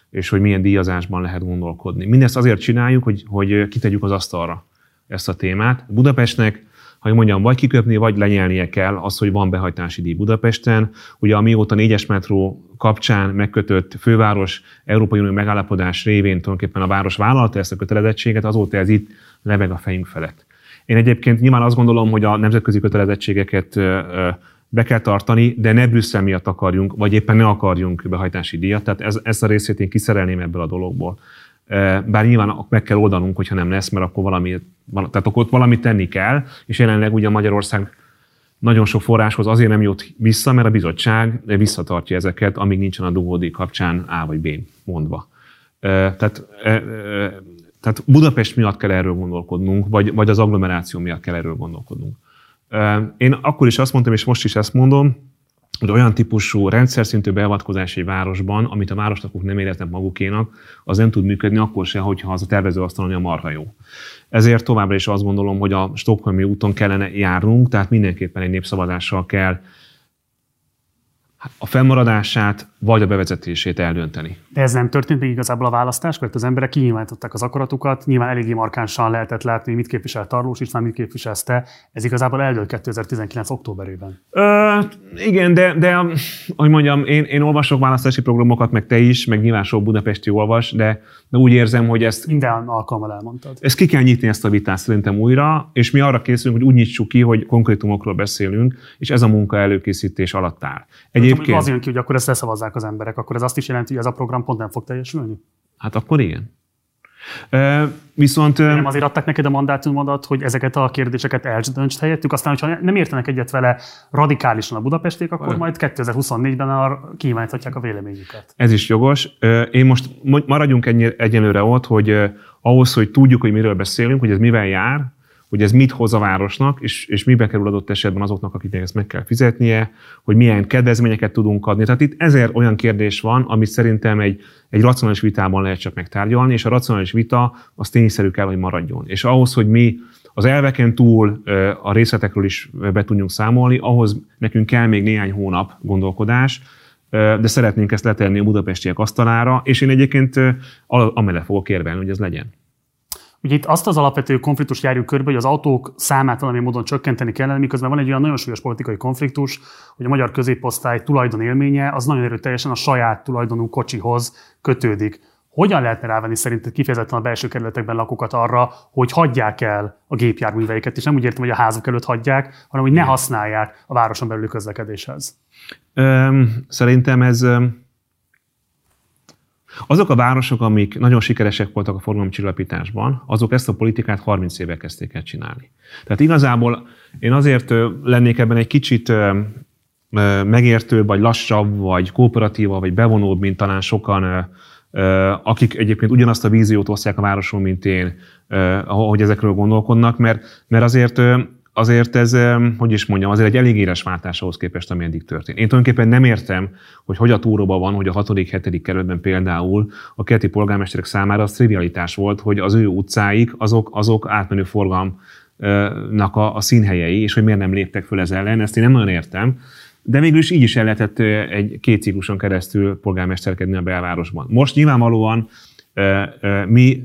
és hogy milyen díjazásban lehet gondolkodni. Mindezt azért csináljuk, hogy, hogy kitegyük az asztalra ezt a témát. Budapestnek ha mondjam, vagy kiköpni, vagy lenyelnie kell az, hogy van behajtási díj Budapesten. Ugye amióta négyes metró kapcsán megkötött főváros Európai Unió megállapodás révén tulajdonképpen a város vállalta ezt a kötelezettséget, azóta ez itt leveg a fejünk felett. Én egyébként nyilván azt gondolom, hogy a nemzetközi kötelezettségeket be kell tartani, de ne Brüsszel miatt akarjunk, vagy éppen ne akarjunk behajtási díjat. Tehát ez, ezt a részét én kiszerelném ebből a dologból. Bár nyilván meg kell oldanunk, hogyha nem lesz, mert akkor valami, tehát akkor ott valamit tenni kell, és jelenleg ugye Magyarország nagyon sok forráshoz azért nem jut vissza, mert a bizottság visszatartja ezeket, amíg nincsen a dugódi kapcsán A vagy B mondva. Tehát, tehát Budapest miatt kell erről gondolkodnunk, vagy, vagy az agglomeráció miatt kell erről gondolkodnunk. Én akkor is azt mondtam, és most is ezt mondom, hogy olyan típusú rendszer szintű beavatkozás egy városban, amit a városlakók nem éreznek magukénak, az nem tud működni akkor se, hogyha az a tervező asztalon a marha jó. Ezért továbbra is azt gondolom, hogy a Stockholmi úton kellene járnunk, tehát mindenképpen egy népszavazással kell a fennmaradását vagy a bevezetését eldönteni. De ez nem történt még igazából a választás, mert az emberek kinyilvánították az akaratukat, nyilván eléggly markánsan lehetett látni, mit képvisel Tarlós István, mit képviselsz te. Ez igazából eldőlt 2019. októberében. Ö, igen, de, de hogy mondjam, én, én olvasok választási programokat, meg te is, meg nyilván sok budapesti olvas, de, de úgy érzem, hogy ezt... Minden alkalommal elmondtad. Ezt ki kell nyitni ezt a vitát szerintem újra, és mi arra készülünk, hogy úgy nyitsuk ki, hogy konkrétumokról beszélünk, és ez a munka előkészítés alatt áll. Egyébként... Az jön ki, hogy akkor ezt leszavazzák az emberek, akkor ez azt is jelenti, hogy ez a program pont nem fog teljesülni? Hát akkor igen. Uh, viszont... Uh, nem azért adták neked a mandátumodat, hogy ezeket a kérdéseket eldöntsd helyettük, aztán, hogyha nem értenek egyet vele radikálisan a budapesték, akkor majd 2024-ben a, kíváníthatják a véleményüket. Ez is jogos. Uh, én most maradjunk egyenlőre ott, hogy ahhoz, hogy tudjuk, hogy miről beszélünk, hogy ez mivel jár, hogy ez mit hoz a városnak, és, és mibe kerül adott esetben azoknak, akiknek ezt meg kell fizetnie, hogy milyen kedvezményeket tudunk adni. Tehát itt ezer olyan kérdés van, amit szerintem egy, egy racionális vitában lehet csak megtárgyalni, és a racionális vita az tényszerű kell, hogy maradjon. És ahhoz, hogy mi az elveken túl a részletekről is be tudjunk számolni, ahhoz nekünk kell még néhány hónap gondolkodás, de szeretnénk ezt letenni a budapestiek asztalára, és én egyébként amellett fogok érvelni, hogy ez legyen. Ugye itt azt az alapvető konfliktus járjuk körbe, hogy az autók számát valami módon csökkenteni kellene, miközben van egy olyan nagyon súlyos politikai konfliktus, hogy a magyar középosztály tulajdon élménye az nagyon erőteljesen a saját tulajdonú kocsihoz kötődik. Hogyan lehetne rávenni szerinted kifejezetten a belső kerületekben lakókat arra, hogy hagyják el a gépjárműveiket, és nem úgy értem, hogy a házuk előtt hagyják, hanem hogy ne használják a városon belüli közlekedéshez? Szerintem ez azok a városok, amik nagyon sikeresek voltak a forgalomcsillapításban, azok ezt a politikát 30 éve kezdték el csinálni. Tehát igazából én azért lennék ebben egy kicsit megértőbb, vagy lassabb, vagy kooperatívabb, vagy bevonóbb, mint talán sokan, akik egyébként ugyanazt a víziót osztják a városról, mint én, ahogy ezekről gondolkodnak, mert, mert azért azért ez, hogy is mondjam, azért egy elég éles váltás ahhoz képest, ami eddig történt. Én tulajdonképpen nem értem, hogy hogy a túróban van, hogy a 6.-7. kerületben például a keleti polgármesterek számára az trivialitás volt, hogy az ő utcáik azok, azok átmenő forgalomnak a, a színhelyei, és hogy miért nem léptek föl ez ellen, ezt én nem nagyon értem. De mégis így is el lehetett egy két cikluson keresztül polgármesterkedni a belvárosban. Most nyilvánvalóan mi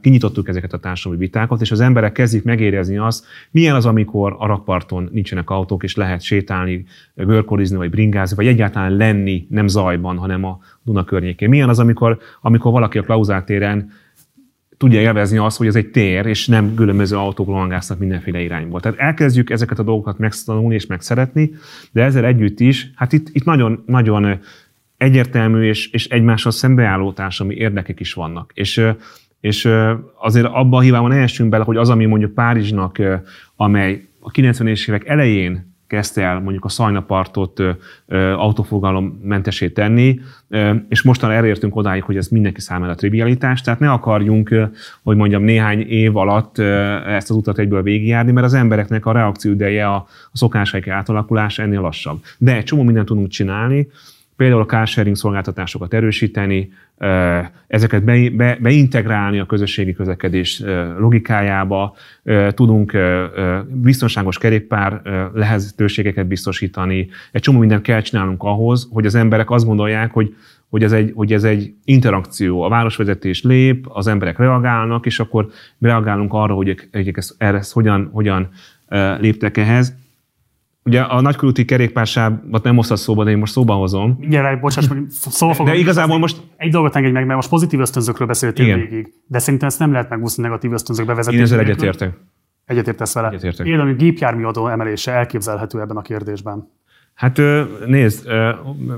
kinyitottuk ezeket a társadalmi vitákat, és az emberek kezdik megérezni azt, milyen az, amikor a rakparton nincsenek autók, és lehet sétálni, görkorizni, vagy bringázni, vagy egyáltalán lenni nem zajban, hanem a Duna környékén. Milyen az, amikor, amikor valaki a Klauzár téren tudja élvezni azt, hogy ez egy tér, és nem különböző autók rohangásznak mindenféle irányból. Tehát elkezdjük ezeket a dolgokat megtanulni és megszeretni, de ezzel együtt is, hát itt, itt nagyon, nagyon egyértelmű és, és egymással szembeálló társadalmi érdekek is vannak. És, és azért abban a hibában ne bele, hogy az, ami mondjuk Párizsnak, amely a 90-es évek elején kezdte el mondjuk a szajnapartot autófogalommentesé tenni, és mostanra elértünk odáig, hogy ez mindenki számára trivialitás, tehát ne akarjunk, hogy mondjam, néhány év alatt ezt az utat egyből végigjárni, mert az embereknek a reakcióideje, a, a szokásaik átalakulása ennél lassabb. De egy csomó mindent tudunk csinálni, például a carsharing szolgáltatásokat erősíteni, ezeket be, be, beintegrálni a közösségi közlekedés logikájába, tudunk biztonságos kerékpár lehetőségeket biztosítani, egy csomó mindent kell csinálnunk ahhoz, hogy az emberek azt gondolják, hogy hogy ez, egy, hogy ez egy interakció. A városvezetés lép, az emberek reagálnak, és akkor reagálunk arra, hogy, hogy ezt, erre ezt hogyan, hogyan léptek ehhez. Ugye a nagykörúti kerékpársávot nem hoztad szóba, de én most szóba hozom. Gyere, bocsáss *laughs* meg, szóba fogom. De igazából most... Egy dolgot engedj meg, mert most pozitív ösztönzőkről beszéltél Igen. végig. De szerintem ezt nem lehet megúszni negatív ösztönzők bevezetésére. Én ezzel egyetértek. Egyetértesz vele? Egyetértek. Például gépjárműadó emelése elképzelhető ebben a kérdésben. Hát nézd,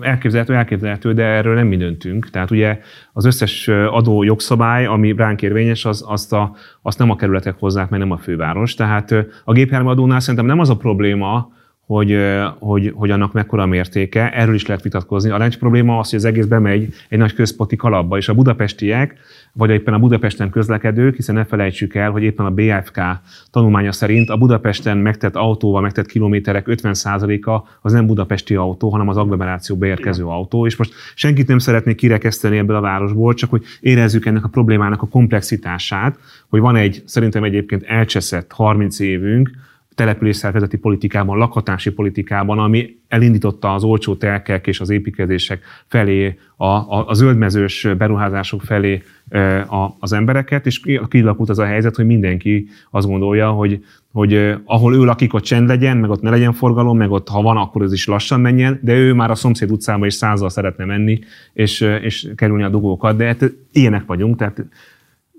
elképzelhető, elképzelhető, de erről nem mi döntünk. Tehát ugye az összes adó jogszabály, ami ránk érvényes, az, azt, a, azt nem a kerületek hozzák, mert nem a főváros. Tehát a gépjárműadónál szerintem nem az a probléma, hogy, hogy, hogy annak mekkora mértéke, erről is lehet vitatkozni. A lencs probléma az, hogy az egész bemegy egy nagy központi kalapba, és a budapestiek, vagy éppen a Budapesten közlekedők, hiszen ne felejtsük el, hogy éppen a BFK tanulmánya szerint a Budapesten megtett autóval megtett kilométerek 50%-a az nem budapesti autó, hanem az agglomeráció beérkező autó. És most senkit nem szeretnék kirekeszteni ebből a városból, csak hogy érezzük ennek a problémának a komplexitását, hogy van egy szerintem egyébként elcseszett 30 évünk, településszervezeti politikában, lakhatási politikában, ami elindította az olcsó telkek és az építkezések felé, a, a, a zöldmezős beruházások felé a, az embereket, és kilakult az a helyzet, hogy mindenki azt gondolja, hogy, hogy ahol ő lakik, ott csend legyen, meg ott ne legyen forgalom, meg ott ha van, akkor ez is lassan menjen, de ő már a szomszéd utcába is százal szeretne menni, és, és kerülni a dugókat, de hát ilyenek vagyunk, tehát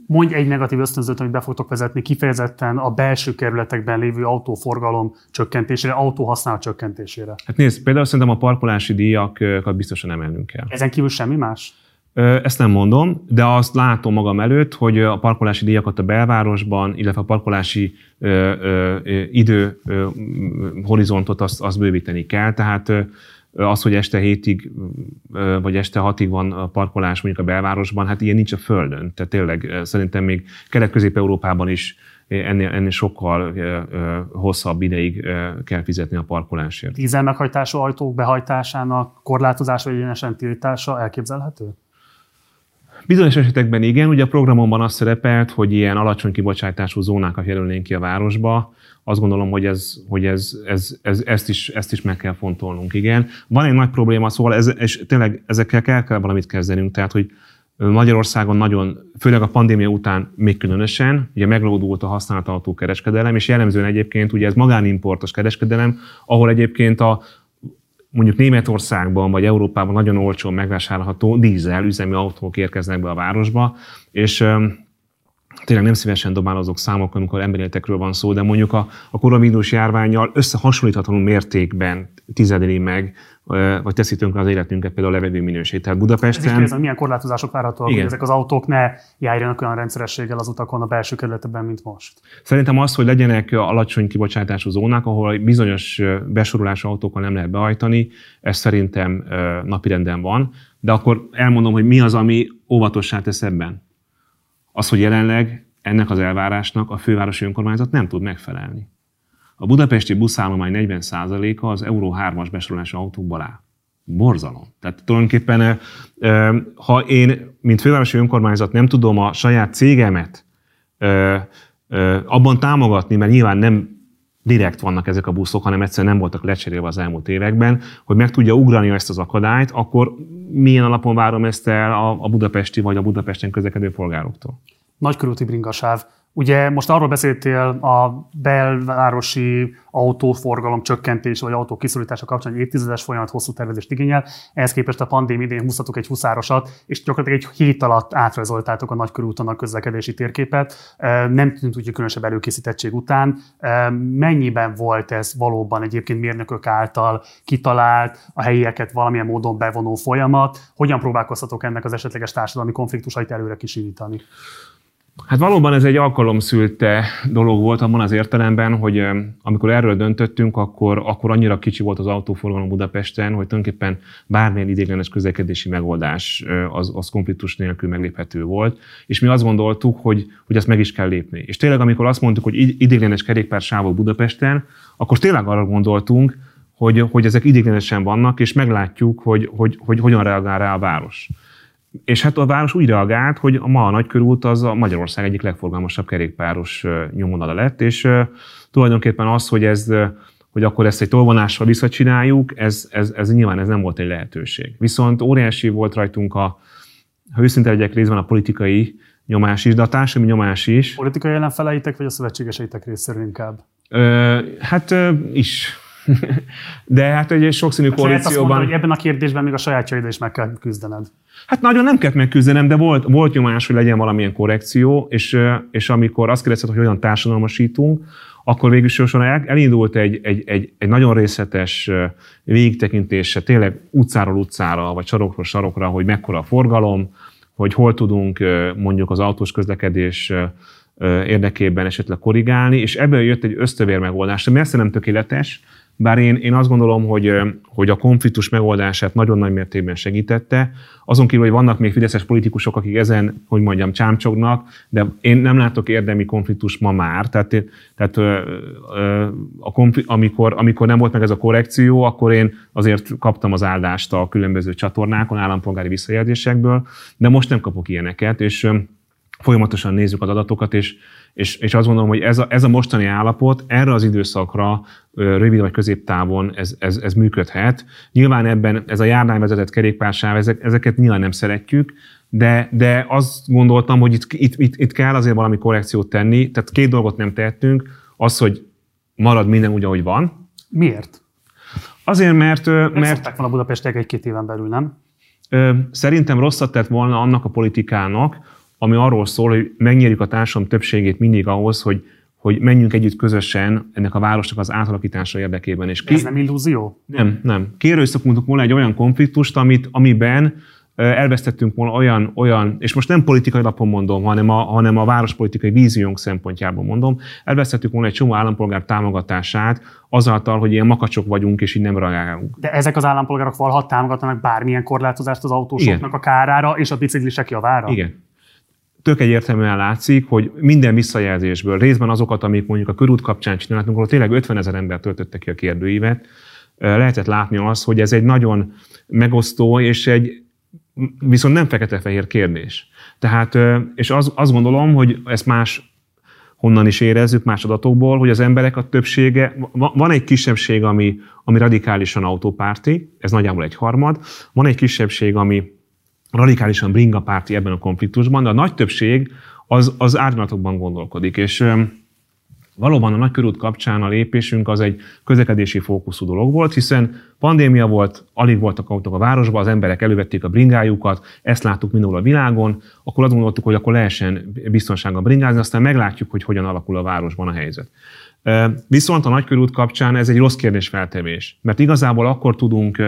Mondj egy negatív ösztönzőt, amit be fogtok vezetni kifejezetten a belső kerületekben lévő autóforgalom csökkentésére, autóhasználat csökkentésére. Hát nézd, például szerintem a parkolási díjakat biztosan emelnünk kell. Ezen kívül semmi más? Ezt nem mondom, de azt látom magam előtt, hogy a parkolási díjakat a belvárosban, illetve a parkolási ö, ö, idő ö, horizontot azt, azt bővíteni kell. Tehát az, hogy este hétig vagy este hatig van a parkolás mondjuk a belvárosban, hát ilyen nincs a Földön. Tehát tényleg szerintem még Kelet-Közép-Európában is ennél, ennél sokkal hosszabb ideig kell fizetni a parkolásért. Dízel meghajtású autók behajtásának korlátozása vagy egyenesen tiltása elképzelhető? Bizonyos esetekben igen, ugye a programomban az szerepelt, hogy ilyen alacsony kibocsátású zónákat jelölnénk ki a városba. Azt gondolom, hogy, ez, hogy ez, ez, ez, ezt, is, ezt is meg kell fontolnunk, igen. Van egy nagy probléma, szóval ez, és tényleg ezekkel kell, kell valamit kezdenünk, tehát hogy Magyarországon nagyon, főleg a pandémia után még különösen, ugye meglódult a használt autókereskedelem, és jellemzően egyébként ugye ez magánimportos kereskedelem, ahol egyébként a, mondjuk Németországban vagy Európában nagyon olcsón megvásárolható dízel üzemi autók érkeznek be a városba, és tényleg nem szívesen dobálozok számok, amikor emberéletekről van szó, de mondjuk a, a koronavírus járványjal összehasonlíthatatlanul mértékben tizedeli meg, vagy teszi tönkre az életünket, például a levegő minőség. Tehát Budapesten... Ez milyen korlátozások várhatóak, hogy ezek az autók ne járjanak olyan rendszerességgel az utakon a belső kerületben, mint most? Szerintem az, hogy legyenek alacsony kibocsátású zónák, ahol bizonyos besorolású autókkal nem lehet behajtani, ez szerintem napirenden van. De akkor elmondom, hogy mi az, ami óvatossá tesz ebben az, hogy jelenleg ennek az elvárásnak a fővárosi önkormányzat nem tud megfelelni. A budapesti buszállomány 40%-a az Euró 3-as besorolású autókból áll. Borzalom. Tehát tulajdonképpen, ha én, mint fővárosi önkormányzat nem tudom a saját cégemet abban támogatni, mert nyilván nem direkt vannak ezek a buszok, hanem egyszerűen nem voltak lecserélve az elmúlt években, hogy meg tudja ugrani ezt az akadályt, akkor milyen alapon várom ezt el a, a budapesti vagy a Budapesten közlekedő polgároktól? Nagykörúti bringasáv. Ugye most arról beszéltél a belvárosi autóforgalom csökkentés vagy autó kiszorítása kapcsán egy évtizedes folyamat hosszú tervezést igényel. Ehhez képest a pandémia idén húztatok egy huszárosat, és gyakorlatilag egy hét alatt átrajzoltátok a nagykörúton a közlekedési térképet. Nem tűnt úgy, hogy különösebb előkészítettség után. Mennyiben volt ez valóban egyébként mérnökök által kitalált, a helyieket valamilyen módon bevonó folyamat? Hogyan próbálkoztatok ennek az esetleges társadalmi konfliktusait előre kisítani? Hát valóban ez egy alkalomszülte dolog volt abban az értelemben, hogy amikor erről döntöttünk, akkor, akkor annyira kicsi volt az autóforgalom Budapesten, hogy tulajdonképpen bármilyen idéglenes közlekedési megoldás az, az konfliktus nélkül megléphető volt. És mi azt gondoltuk, hogy, hogy ezt meg is kell lépni. És tényleg, amikor azt mondtuk, hogy idéglenes kerékpársávok Budapesten, akkor tényleg arra gondoltunk, hogy, hogy ezek idéglenesen vannak, és meglátjuk, hogy, hogy, hogy hogyan reagál rá a város. És hát a város úgy reagált, hogy ma a nagykörút az a Magyarország egyik legforgalmasabb kerékpáros nyomvonala lett, és tulajdonképpen az, hogy ez hogy akkor ezt egy tolvonással visszacsináljuk, ez, ez, ez nyilván ez nem volt egy lehetőség. Viszont óriási volt rajtunk a, ha őszinte legyek részben a politikai nyomás is, de a társadalmi nyomás is. Politikai ellenfeleitek, vagy a szövetségeseitek részéről inkább? Ö, hát ö, is. *laughs* De hát egy sokszínű hát koalícióban... Mondani, hogy ebben a kérdésben még a sajátjaid is meg kell küzdened. Hát nagyon nem kellett megküzdenem, de volt, volt nyomás, hogy legyen valamilyen korrekció, és, és amikor azt kérdezted, hogy hogyan társadalmasítunk, akkor végül sorsan elindult egy, egy, egy, egy nagyon részletes végigtekintése, tényleg utcáról utcára, vagy sarokról sarokra, hogy mekkora a forgalom, hogy hol tudunk mondjuk az autós közlekedés érdekében esetleg korrigálni, és ebből jött egy ösztövér megoldás, ami messze nem tökéletes, bár én, én azt gondolom, hogy, hogy a konfliktus megoldását nagyon nagy mértékben segítette. Azon kívül, hogy vannak még fideszes politikusok, akik ezen, hogy mondjam, csámcsognak, de én nem látok érdemi konfliktus ma már. Tehát, tehát a konflikt, amikor, amikor nem volt meg ez a korrekció, akkor én azért kaptam az áldást a különböző csatornákon, állampolgári visszajelzésekből, de most nem kapok ilyeneket, és folyamatosan nézzük az adatokat, és, és, és azt gondolom, hogy ez a, ez a mostani állapot erre az időszakra rövid vagy középtávon ez, ez, ez működhet. Nyilván ebben ez a járványvezetett kerékpársáv, ezek, ezeket nyilván nem szeretjük, de, de azt gondoltam, hogy itt, itt, itt, itt kell azért valami korrekciót tenni, tehát két dolgot nem tehetünk, az, hogy marad minden úgy, ahogy van. Miért? Azért, mert... mert mert van a Budapestiek egy-két éven belül, nem? Szerintem rosszat tett volna annak a politikának, ami arról szól, hogy megnyerjük a társadalom többségét mindig ahhoz, hogy, hogy menjünk együtt közösen ennek a városnak az átalakítása érdekében. És ki... Ez nem illúzió? Nem, nem. Kérőszakunk volna egy olyan konfliktust, amit, amiben elvesztettünk volna olyan, olyan, és most nem politikai alapon mondom, hanem a, hanem a várospolitikai víziónk szempontjából mondom, elvesztettük volna egy csomó állampolgár támogatását azáltal, hogy ilyen makacsok vagyunk, és így nem reagálunk. De ezek az állampolgárok valhat támogatnak bármilyen korlátozást az autósoknak Igen. a kárára, és a biciklisek javára? Igen tök egyértelműen látszik, hogy minden visszajelzésből, részben azokat, amik mondjuk a körút kapcsán csináltunk, ahol tényleg 50 ezer ember töltötte ki a kérdőívet, lehetett látni azt, hogy ez egy nagyon megosztó és egy viszont nem fekete-fehér kérdés. Tehát, és az, azt gondolom, hogy ezt más honnan is érezzük más adatokból, hogy az emberek a többsége, van egy kisebbség, ami, ami radikálisan autópárti, ez nagyjából egy harmad, van egy kisebbség, ami radikálisan bringapárti ebben a konfliktusban, de a nagy többség az, az árnyalatokban gondolkodik, és Valóban a nagykörút kapcsán a lépésünk az egy közlekedési fókuszú dolog volt, hiszen pandémia volt, alig voltak autók a városban, az emberek elővették a bringájukat, ezt láttuk mindenhol a világon, akkor azt gondoltuk, hogy akkor lehessen biztonságban bringázni, aztán meglátjuk, hogy hogyan alakul a városban a helyzet. Viszont a nagykörút kapcsán ez egy rossz kérdésfeltevés, mert igazából akkor tudunk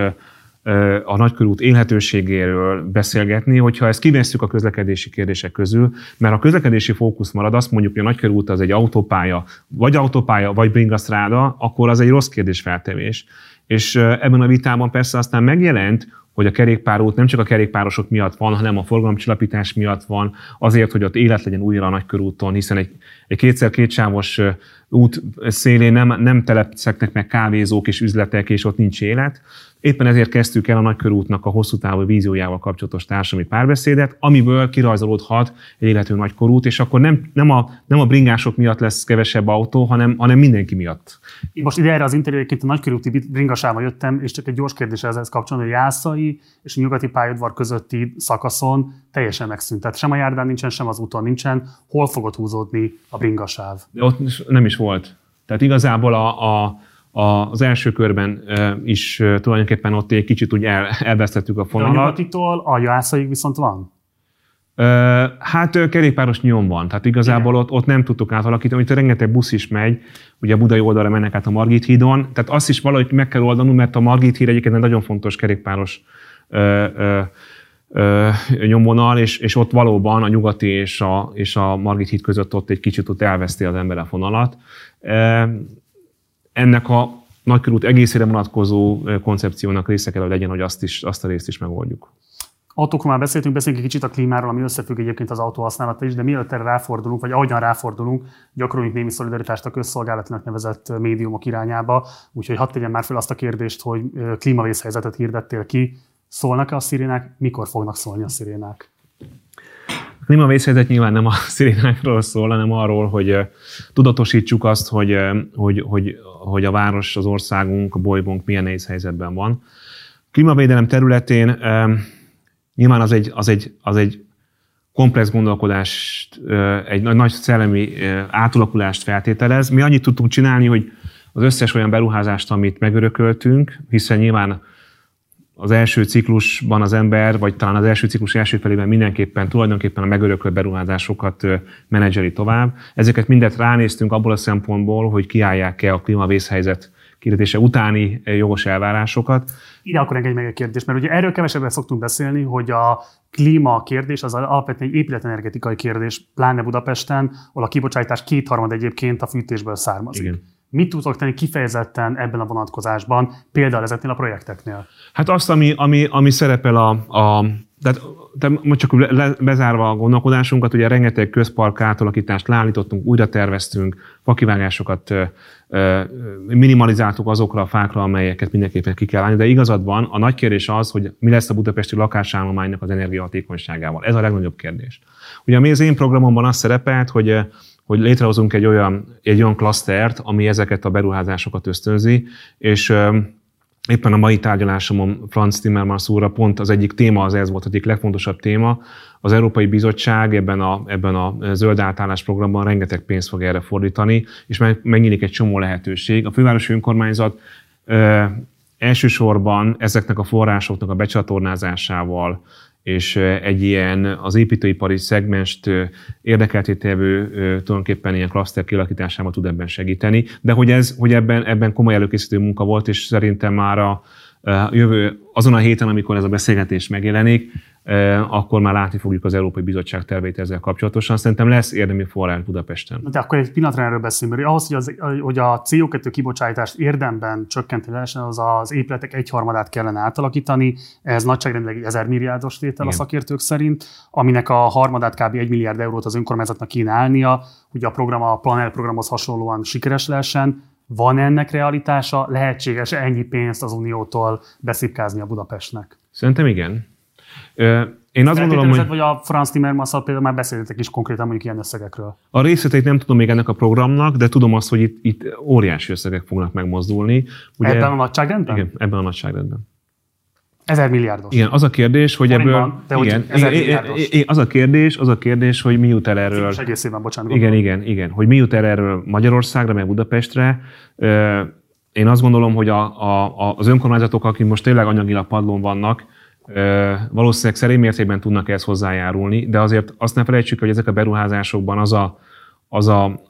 a nagykörút élhetőségéről beszélgetni, hogyha ezt kivesszük a közlekedési kérdések közül, mert a közlekedési fókusz marad, azt mondjuk, hogy a nagykörút az egy autópálya, vagy autópálya, vagy bringasztráda, akkor az egy rossz kérdésfeltevés. És ebben a vitában persze aztán megjelent, hogy a kerékpárút nem csak a kerékpárosok miatt van, hanem a forgalomcsillapítás miatt van, azért, hogy ott élet legyen újra a nagykörúton, hiszen egy, egy kétszer kétsávos út szélén nem, nem telepszeknek meg kávézók és üzletek, és ott nincs élet. Éppen ezért kezdtük el a nagykörútnak a hosszú távú víziójával kapcsolatos társadalmi párbeszédet, amiből kirajzolódhat egy élető nagykorút, és akkor nem, nem, a, nem a bringások miatt lesz kevesebb autó, hanem, hanem mindenki miatt. Én most ide erre az interjúként a nagykörúti bringasával jöttem, és csak egy gyors kérdés ezzel kapcsolatban, hogy Jászai és a nyugati pályaudvar közötti szakaszon teljesen megszűnt. Tehát sem a járdán nincsen, sem az úton nincsen. Hol fogod húzódni a bringasáv? De ott nem is volt. Tehát igazából a, a az első körben is tulajdonképpen ott egy kicsit úgy el, elvesztettük a fonalat. A nyugatitól a Jászáig viszont van? Hát kerékpáros nyom van, tehát igazából ott, ott nem tudtuk átalakítani, itt rengeteg busz is megy, ugye a budai oldalra mennek át a Margit hídon, tehát azt is valahogy meg kell oldanunk, mert a Margit híd egyébként egy nagyon fontos kerékpáros ö, ö, ö, nyomvonal, és, és ott valóban a nyugati és a, és a Margit híd között ott egy kicsit ott elveszti az ember a fonalat ennek a nagykörút egészére vonatkozó koncepciónak része kell, hogy legyen, hogy azt, is, azt a részt is megoldjuk. Autókról már beszéltünk, beszélünk egy kicsit a klímáról, ami összefügg egyébként az autó használata is, de mielőtt erre ráfordulunk, vagy ahogyan ráfordulunk, gyakoroljunk némi szolidaritást a közszolgálatnak nevezett médiumok irányába. Úgyhogy hadd tegyem már fel azt a kérdést, hogy klímavészhelyzetet hirdettél ki. Szólnak-e a szirénák? Mikor fognak szólni a szirénák? A klímavészhelyzet nyilván nem a *laughs* szirénákról szól, hanem arról, hogy tudatosítsuk azt, hogy, hogy, hogy, hogy a város, az országunk, a bolygónk milyen nehéz helyzetben van. A klímavédelem területén nyilván az egy, az egy, az egy komplex gondolkodást, egy nagy szellemi átalakulást feltételez. Mi annyit tudtunk csinálni, hogy az összes olyan beruházást, amit megörököltünk, hiszen nyilván az első ciklusban az ember, vagy talán az első ciklus első felében mindenképpen tulajdonképpen a megörökölt beruházásokat menedzseli tovább. Ezeket mindet ránéztünk abból a szempontból, hogy kiállják-e a klímavészhelyzet kirdetése utáni jogos elvárásokat. Ide akkor engedj meg egy kérdést, mert ugye erről kevesebben szoktunk beszélni, hogy a klíma kérdés az alapvetően egy épületenergetikai kérdés, pláne Budapesten, ahol a kibocsátás kétharmad egyébként a fűtésből származik. Igen Mit tudtok tenni kifejezetten ebben a vonatkozásban, például ezeknél a projekteknél? Hát azt, ami, ami, ami szerepel a, a tehát, de most csak le, bezárva a gondolkodásunkat, ugye rengeteg közpark átalakítást leállítottunk, újra terveztünk, fakivágásokat minimalizáltuk azokra a fákra, amelyeket mindenképpen ki kell állni, de igazad van, a nagy kérdés az, hogy mi lesz a budapesti lakásállománynak az energiahatékonyságával. Ez a legnagyobb kérdés. Ugye az én programomban az szerepelt, hogy hogy létrehozunk egy olyan, egy olyan klasztert, ami ezeket a beruházásokat ösztönzi, és éppen a mai tárgyalásomon Franz Timmermans úrra pont az egyik téma az ez volt, egyik legfontosabb téma. Az Európai Bizottság ebben a, ebben a zöld átállás programban rengeteg pénzt fog erre fordítani, és megnyílik egy csomó lehetőség. A fővárosi önkormányzat ö, elsősorban ezeknek a forrásoknak a becsatornázásával, és egy ilyen az építőipari szegmest érdekeltétevő tulajdonképpen ilyen klaszter kialakításával tud ebben segíteni. De hogy, ez, hogy ebben, ebben komoly előkészítő munka volt, és szerintem már a, jövő, azon a héten, amikor ez a beszélgetés megjelenik, akkor már látni fogjuk az Európai Bizottság tervét ezzel kapcsolatosan. Szerintem lesz érdemi forrás Budapesten. De akkor egy pillanatra erről beszélünk, mert ahhoz, hogy, az, hogy a CO2 kibocsátást érdemben csökkenteni lehessen, az az épületek egyharmadát kellene átalakítani. Ez nagyságrendileg 1000 milliárdos tétel Igen. a szakértők szerint, aminek a harmadát kb. 1 milliárd eurót az önkormányzatnak kéne állnia, hogy a program a Planel programhoz hasonlóan sikeres lehessen van ennek realitása? Lehetséges ennyi pénzt az Uniótól beszipkázni a Budapestnek? Szerintem igen. Én azt gondolom, hogy... Vagy a Franz timmermans például már beszéltetek is konkrétan mondjuk ilyen összegekről. A részleteit nem tudom még ennek a programnak, de tudom azt, hogy itt, itt óriási összegek fognak megmozdulni. Ugye, ebben a nagyságrendben? Igen, ebben a nagyságrendben. Ezer milliárdos. Igen, az a kérdés, hogy ebből... De igen, ezer igen, az a kérdés, az a kérdés, hogy mi jut el erről... És egész évben, bocsánat. Igen, igen, igen. Hogy mi jut el erről Magyarországra, meg Budapestre. Én azt gondolom, hogy a, a, az önkormányzatok, akik most tényleg anyagilag padlón vannak, valószínűleg szerény mértékben tudnak ehhez hozzájárulni, de azért azt ne felejtsük, hogy ezek a beruházásokban az a, az a,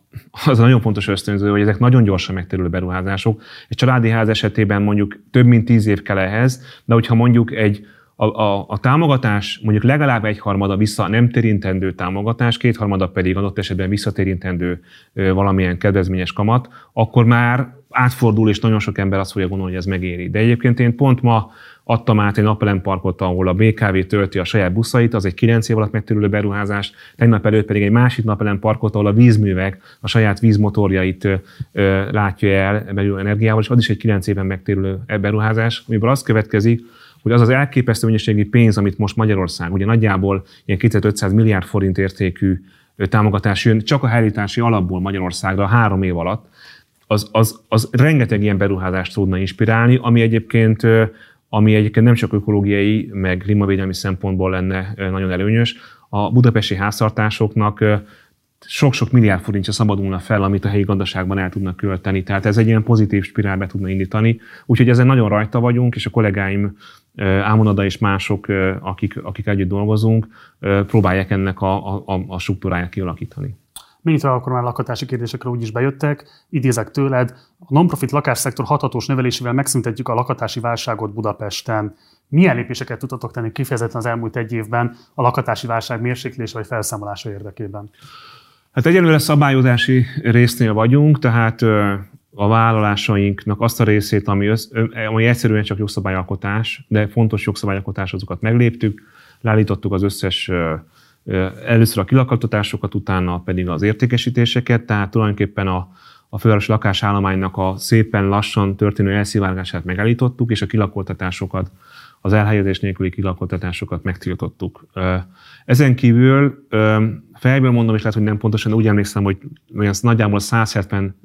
az a nagyon fontos ösztönző, hogy ezek nagyon gyorsan megterülő beruházások. Egy családi ház esetében mondjuk több mint tíz év kell ehhez, de hogyha mondjuk egy a, a, a támogatás mondjuk legalább egyharmada vissza nem térintendő támogatás, kétharmada pedig adott esetben visszatérintendő valamilyen kedvezményes kamat, akkor már átfordul, és nagyon sok ember azt fogja gondolni, hogy ez megéri. De egyébként én pont ma adtam át egy napelemparkot, ahol a BKV tölti a saját buszait, az egy 9 év alatt megterülő beruházás, tegnap előtt pedig egy másik napelemparkot, ahol a vízművek a saját vízmotorjait ö, ö, látja el belül energiával, és az is egy 9 éven megtérülő beruházás, amiből az következik, hogy az az elképesztő mennyiségi pénz, amit most Magyarország, ugye nagyjából ilyen 2500 milliárd forint értékű támogatás jön csak a helyítási alapból Magyarországra három év alatt, az, az, az rengeteg ilyen beruházást tudna inspirálni, ami egyébként ami egyébként nem csak ökológiai, meg klímavédelmi szempontból lenne nagyon előnyös. A budapesti háztartásoknak sok-sok milliárd forintja szabadulna fel, amit a helyi gazdaságban el tudnak költeni. Tehát ez egy ilyen pozitív spirálbe tudna indítani. Úgyhogy ezen nagyon rajta vagyunk, és a kollégáim Ámonada és mások, akik, akik együtt dolgozunk, próbálják ennek a, a, a struktúráját kialakítani. Mindjárt akkor már lakatási kérdésekre úgyis bejöttek. Idézek tőled, a non-profit lakásszektor hathatós növelésével megszüntetjük a lakatási válságot Budapesten. Milyen lépéseket tudtatok tenni kifejezetten az elmúlt egy évben a lakatási válság mérséklése vagy felszámolása érdekében? Hát egyelőre szabályozási résznél vagyunk, tehát a vállalásainknak azt a részét, ami, össz, ami egyszerűen csak jogszabályalkotás, de fontos jogszabályalkotás, azokat megléptük, leállítottuk az összes először a kilakatatásokat, utána pedig az értékesítéseket, tehát tulajdonképpen a, a fővárosi lakásállománynak a szépen lassan történő elszivárgását megállítottuk, és a kilakoltatásokat, az elhelyezés nélküli kilakoltatásokat megtiltottuk. Ezen kívül fejből mondom, és lehet, hogy nem pontosan, úgy emlékszem, hogy olyan nagyjából 170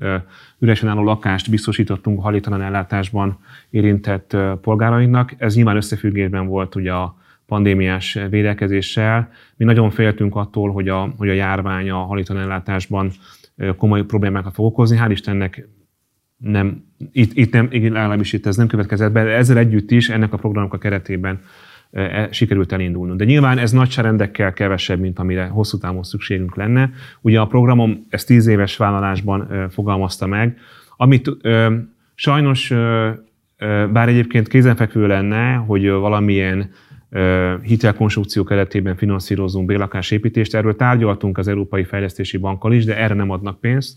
üresen álló lakást biztosítottunk hajléktalan ellátásban érintett polgárainknak. Ez nyilván összefüggésben volt ugye a pandémiás védekezéssel. Mi nagyon féltünk attól, hogy a, hogy a járvány a hajléktalan ellátásban komoly problémákat fog okozni. Hál' Istennek nem, itt, itt nem, legalábbis itt ez nem következett be, de ezzel együtt is ennek a programnak a keretében e, sikerült elindulnunk. De nyilván ez nagyságrendekkel kevesebb, mint amire hosszú távon szükségünk lenne. Ugye a programom ezt tíz éves vállalásban fogalmazta meg, amit ö, sajnos, ö, bár egyébként kézenfekvő lenne, hogy valamilyen hitelkonstrukció keretében finanszírozunk bérlakásépítést. Erről tárgyaltunk az Európai Fejlesztési Bankkal is, de erre nem adnak pénzt.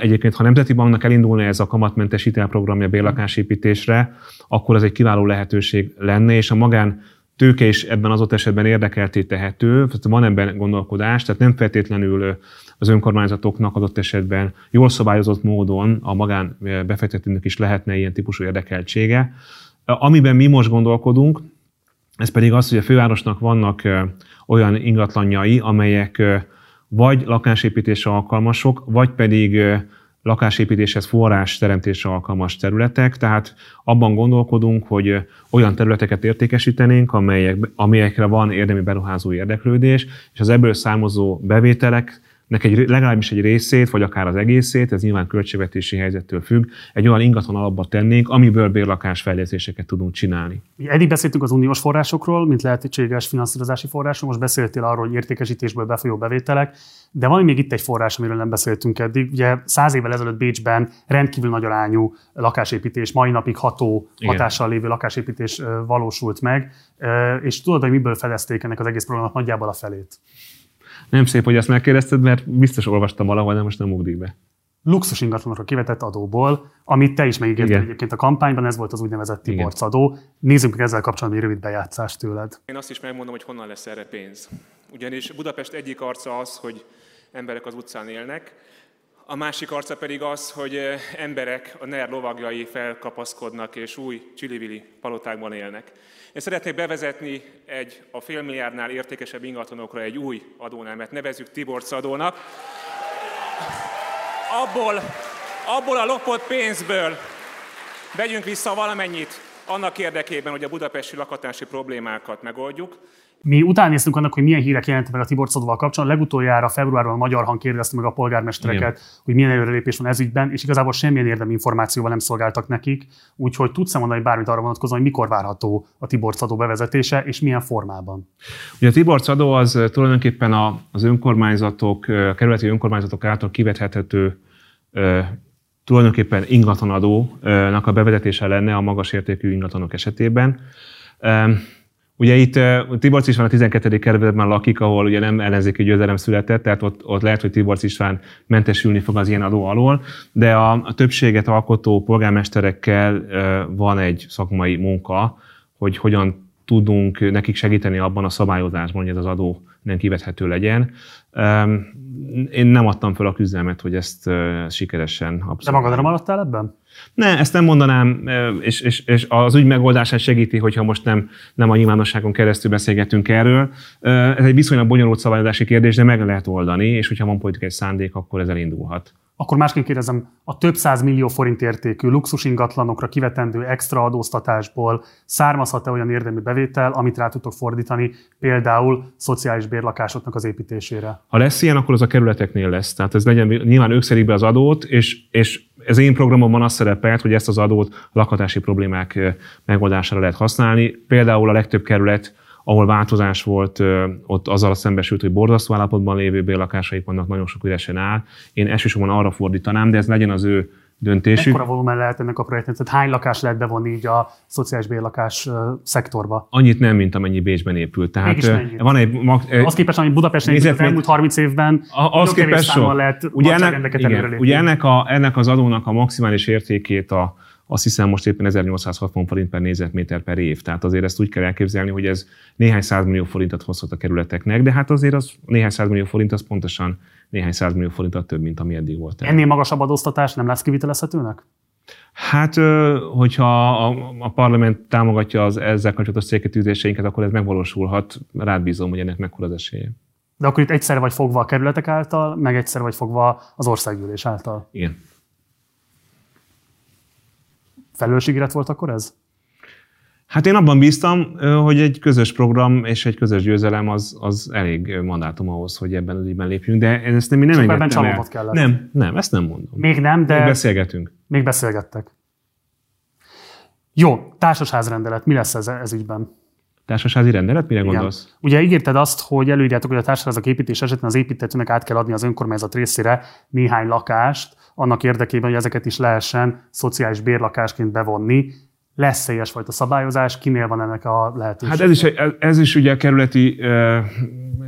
Egyébként, ha Nemzeti Banknak elindulna ez a kamatmentes hitelprogramja bérlakásépítésre, akkor ez egy kiváló lehetőség lenne, és a magán tőke is ebben az ott esetben érdekelté tehető, van ebben gondolkodás, tehát nem feltétlenül az önkormányzatoknak adott esetben jól szabályozott módon a magán befektetőnek is lehetne ilyen típusú érdekeltsége. Amiben mi most gondolkodunk, ez pedig az, hogy a fővárosnak vannak olyan ingatlanjai, amelyek vagy lakásépítésre alkalmasok, vagy pedig lakásépítéshez forrás teremtésre alkalmas területek, tehát abban gondolkodunk, hogy olyan területeket értékesítenénk, amelyek, amelyekre van érdemi beruházó érdeklődés, és az ebből származó bevételek nek egy, legalábbis egy részét, vagy akár az egészét, ez nyilván költségvetési helyzettől függ, egy olyan ingatlan alapba tennénk, amiből bérlakás fejlesztéseket tudunk csinálni. Eddig beszéltünk az uniós forrásokról, mint lehetséges finanszírozási források, most beszéltél arról, hogy értékesítésből befolyó bevételek, de van még itt egy forrás, amiről nem beszéltünk eddig. Ugye száz évvel ezelőtt Bécsben rendkívül nagy arányú lakásépítés, mai napig ható Igen. hatással lévő lakásépítés valósult meg, és tudod, hogy miből fedezték ennek az egész programnak nagyjából a felét? Nem szép, hogy ezt megkérdezted, mert biztos olvastam valahol, de most nem ugrik be. Luxus ingatlanokra kivetett adóból, amit te is megígértél egyébként a kampányban, ez volt az úgynevezett Tiborc adó. Nézzük meg ezzel kapcsolatban egy rövid bejátszást tőled. Én azt is megmondom, hogy honnan lesz erre pénz. Ugyanis Budapest egyik arca az, hogy emberek az utcán élnek, a másik arca pedig az, hogy emberek, a NER lovagjai felkapaszkodnak és új csilivili palotákban élnek. Én szeretnék bevezetni egy a félmilliárdnál értékesebb ingatlanokra egy új adónemet, nevezzük Tiborc adónak. Abból, abból a lopott pénzből vegyünk vissza valamennyit annak érdekében, hogy a budapesti lakatási problémákat megoldjuk, mi utána néztünk annak, hogy milyen hírek jelentek meg a Tibor Szodóval kapcsolatban. Legutoljára februárban a Magyar Hang kérdezte meg a polgármestereket, Igen. hogy milyen előrelépés van ez ügyben, és igazából semmilyen érdemi információval nem szolgáltak nekik. Úgyhogy tudsz mondani bármit arra vonatkozóan, hogy mikor várható a Tibor Szadó bevezetése, és milyen formában? Ugye a Tibor Szadó az tulajdonképpen az önkormányzatok, a kerületi önkormányzatok által kivethető tulajdonképpen ingatlanadónak a bevezetése lenne a magas értékű ingatlanok esetében. Ugye itt Tiborcs István a 12. kerületben lakik, ahol ugye nem ellenzéki győzelem született, tehát ott, ott lehet, hogy Tiborcs István mentesülni fog az ilyen adó alól, de a, a többséget alkotó polgármesterekkel van egy szakmai munka, hogy hogyan tudunk nekik segíteni abban a szabályozásban, hogy ez az adó nem kivethető legyen. Én nem adtam fel a küzdelmet, hogy ezt sikeresen abszolút. De magad nem maradtál ebben? Ne, ezt nem mondanám, és, és, és az ügy megoldását segíti, hogyha most nem, nem a nyilvánosságon keresztül beszélgetünk erről. Ez egy viszonylag bonyolult szabályozási kérdés, de meg lehet oldani, és hogyha van politikai szándék, akkor ez elindulhat. Akkor másként kérdezem, a több száz millió forint értékű luxus ingatlanokra kivetendő extra adóztatásból származhat-e olyan érdemi bevétel, amit rá tudtok fordítani például szociális bérlakásoknak az építésére? Ha lesz ilyen, akkor az a kerületeknél lesz. Tehát ez legyen, nyilván ők szerik be az adót, és, és ez én programomban az szerepelt, hogy ezt az adót lakhatási problémák megoldására lehet használni. Például a legtöbb kerület ahol változás volt, ott azzal szembesült, hogy borzasztó állapotban lévő bérlakásaik vannak, nagyon sok üresen áll. Én elsősorban arra fordítanám, de ez legyen az ő döntésük. Mekkora volumen lehet ennek a projektnek? Tehát hány lakás lehet bevonni így a szociális bérlakás szektorba? Annyit nem, mint amennyi Bécsben épült. Tehát van egy... Mag, az képest, amit Budapesten az elmúlt 30 évben, az képest so. lehet ugye ennek, igen, ugye ennek, a, ennek az adónak a maximális értékét a, azt hiszem most éppen 1860 forint per négyzetméter per év. Tehát azért ezt úgy kell elképzelni, hogy ez néhány százmillió forintot hozhat a kerületeknek, de hát azért az néhány százmillió forint az pontosan néhány százmillió forintot több, mint ami eddig volt. Ennél magasabb adóztatás nem lesz kivitelezhetőnek? Hát, hogyha a, parlament támogatja az ezzel kapcsolatos célkitűzéseinket, akkor ez megvalósulhat. Rád bízom, hogy ennek mekkora az esélye. De akkor itt egyszer vagy fogva a kerületek által, meg egyszer vagy fogva az országgyűlés által. Igen. Felelősségélet volt akkor ez? Hát én abban bíztam, hogy egy közös program és egy közös győzelem az, az elég mandátum ahhoz, hogy ebben az ügyben lépjünk, de ezt nem, nem engedtem el. kellett. Nem, nem, ezt nem mondom. Még nem, de... Még beszélgetünk. Még beszélgettek. Jó, társasházrendelet, mi lesz ez, ez ügyben? Társasházi rendelet, mire Igen. gondolsz? Ugye ígérted azt, hogy előírjátok, hogy a társasházak építés esetén az építetőnek át kell adni az önkormányzat részére néhány lakást, annak érdekében, hogy ezeket is lehessen szociális bérlakásként bevonni. Lesz-e ilyesfajta szabályozás? Kinél van ennek a lehetőség? Hát ez is, ez is ugye a kerületi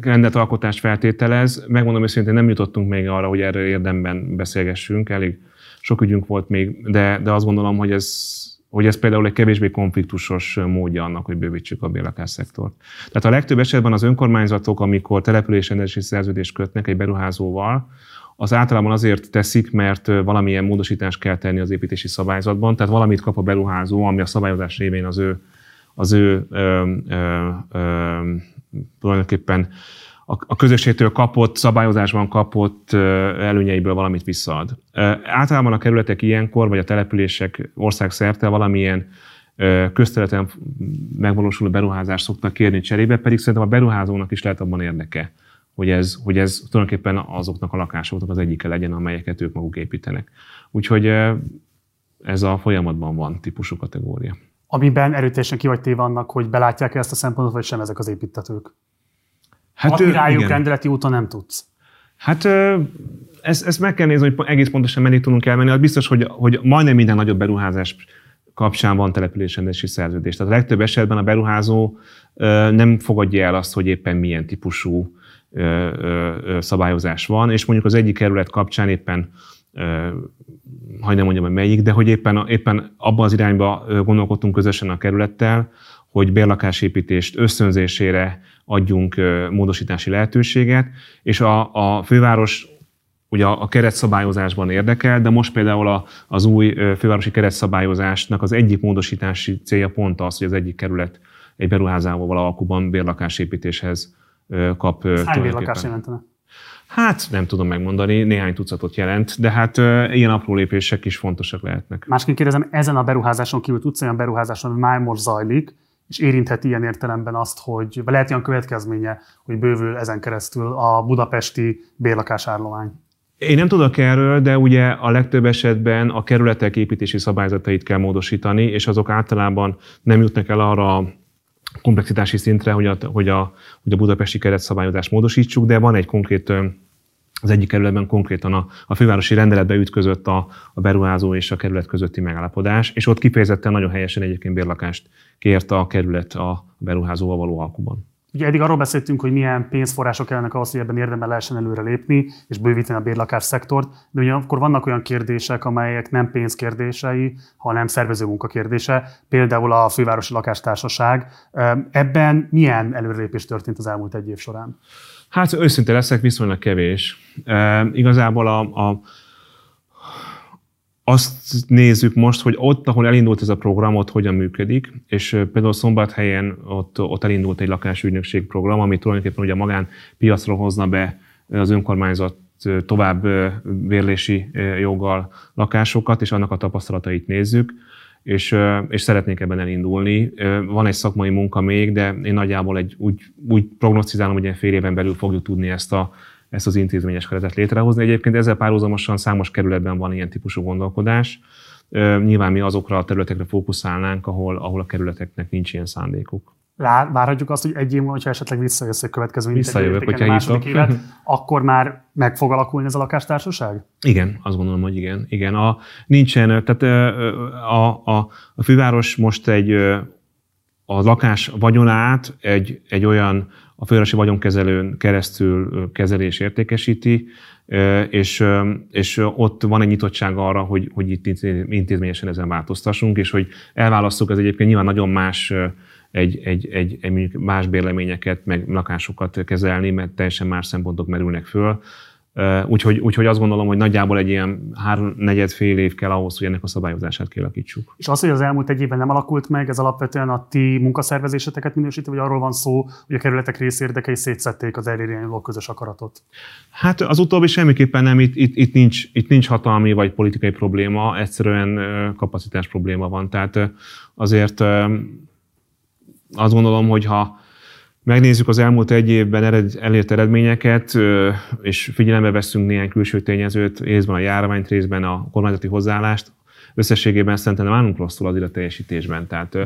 rendeletalkotást feltételez. Megmondom őszintén, nem jutottunk még arra, hogy erről érdemben beszélgessünk. Elég sok ügyünk volt még, de, de azt gondolom, hogy ez, hogy ez például egy kevésbé konfliktusos módja annak, hogy bővítsük a bérlakásszektort. Tehát a legtöbb esetben az önkormányzatok, amikor településrendelési szerződést kötnek egy beruházóval, az általában azért teszik, mert valamilyen módosítást kell tenni az építési szabályzatban, tehát valamit kap a beruházó, ami a szabályozás révén az ő, az ő ö, ö, ö, tulajdonképpen a közösségtől kapott, szabályozásban kapott előnyeiből valamit visszaad. Általában a kerületek ilyenkor, vagy a települések országszerte valamilyen közterületen megvalósuló beruházást szoktak kérni cserébe, pedig szerintem a beruházónak is lehet abban érdeke, hogy ez, hogy ez tulajdonképpen azoknak a lakásoknak az egyike legyen, amelyeket ők maguk építenek. Úgyhogy ez a folyamatban van típusú kategória. Amiben erőteljesen ki vagy téve annak, hogy belátják ezt a szempontot, vagy sem ezek az építetők? Hát, Aki rájuk igen. rendeleti úton nem tudsz. Hát ezt, ezt meg kell nézni, hogy egész pontosan mennyit tudunk elmenni. Az biztos, hogy, hogy majdnem minden nagyobb beruházás kapcsán van településrendési szerződés. Tehát a legtöbb esetben a beruházó nem fogadja el azt, hogy éppen milyen típusú szabályozás van, és mondjuk az egyik kerület kapcsán éppen hagyd nem mondjam, hogy melyik, de hogy éppen, éppen abban az irányba gondolkodtunk közösen a kerülettel, hogy bérlakásépítést ösztönzésére adjunk módosítási lehetőséget, és a, a főváros ugye a keretszabályozásban érdekel, de most például a, az új fővárosi keretszabályozásnak az egyik módosítási célja pont az, hogy az egyik kerület egy beruházával alkuban bérlakásépítéshez kap. Hány bérlakás jelentene? Hát nem tudom megmondani, néhány tucatot jelent, de hát ilyen apró lépések is fontosak lehetnek. Másként kérdezem, ezen a beruházáson kívül tudsz olyan beruházáson, ami már most zajlik, és érintheti ilyen értelemben azt, hogy lehet ilyen következménye, hogy bővül ezen keresztül a budapesti bérlakásárlomány. Én nem tudok erről, de ugye a legtöbb esetben a kerületek építési szabályzatait kell módosítani, és azok általában nem jutnak el arra komplexitási szintre, hogy a, hogy a, hogy a budapesti keretszabályozást módosítsuk, de van egy konkrét az egyik kerületben konkrétan a, a fővárosi rendeletbe ütközött a, a beruházó és a kerület közötti megállapodás, és ott kifejezetten nagyon helyesen egyébként bérlakást kért a kerület a beruházóval való alkuban. Ugye eddig arról beszéltünk, hogy milyen pénzforrások kellene ahhoz, hogy ebben érdemben lehessen előre lépni, és bővíteni a bérlakás szektort, de ugye akkor vannak olyan kérdések, amelyek nem pénzkérdései, hanem szervező kérdése, például a fővárosi lakástársaság. Ebben milyen előrelépés történt az elmúlt egy év során? Hát őszinte leszek, viszonylag kevés. E, igazából a, a, azt nézzük most, hogy ott, ahol elindult ez a program, ott hogyan működik, és például Szombathelyen ott, ott elindult egy lakásügynökség program, ami tulajdonképpen ugye a magánpiacról hozna be az önkormányzat tovább vérlési joggal lakásokat, és annak a tapasztalatait nézzük és, és szeretnék ebben elindulni. Van egy szakmai munka még, de én nagyjából egy, úgy, úgy prognosztizálom, hogy egy fél éven belül fogjuk tudni ezt, a, ezt az intézményes keretet létrehozni. Egyébként ezzel párhuzamosan számos kerületben van ilyen típusú gondolkodás. Nyilván mi azokra a területekre fókuszálnánk, ahol, ahol a kerületeknek nincs ilyen szándékuk várhatjuk azt, hogy egy év múlva, hogyha esetleg visszajössz a következő Visszajövök, hogyha hívtok. Évet, *laughs* akkor már meg fog alakulni ez a lakástársaság? Igen, azt gondolom, hogy igen. igen. A, nincsen, tehát a, a, a főváros most egy a lakás vagyonát egy, egy olyan a fővárosi vagyonkezelőn keresztül kezelés értékesíti, és, és ott van egy nyitottság arra, hogy, hogy itt intézményesen ezen változtassunk, és hogy elválasztjuk, ez egyébként nyilván nagyon más egy, egy, egy, egy más bérleményeket, meg lakásokat kezelni, mert teljesen más szempontok merülnek föl. Úgyhogy, úgyhogy azt gondolom, hogy nagyjából egy ilyen három-negyed fél év kell ahhoz, hogy ennek a szabályozását kialakítsuk. És az, hogy az elmúlt egy évben nem alakult meg, ez alapvetően a ti munkaszervezéseteket minősíti, vagy arról van szó, hogy a kerületek részérdekei szétszették az elérjányoló közös akaratot? Hát az utóbbi semmiképpen nem, itt, itt, itt, nincs, itt nincs hatalmi vagy politikai probléma, egyszerűen kapacitás probléma van. Tehát azért azt gondolom, hogy ha megnézzük az elmúlt egy évben elért eredményeket, és figyelembe veszünk néhány külső tényezőt, részben a járványt, részben a kormányzati hozzáállást, összességében szerintem nem állunk rosszul az teljesítésben. Tehát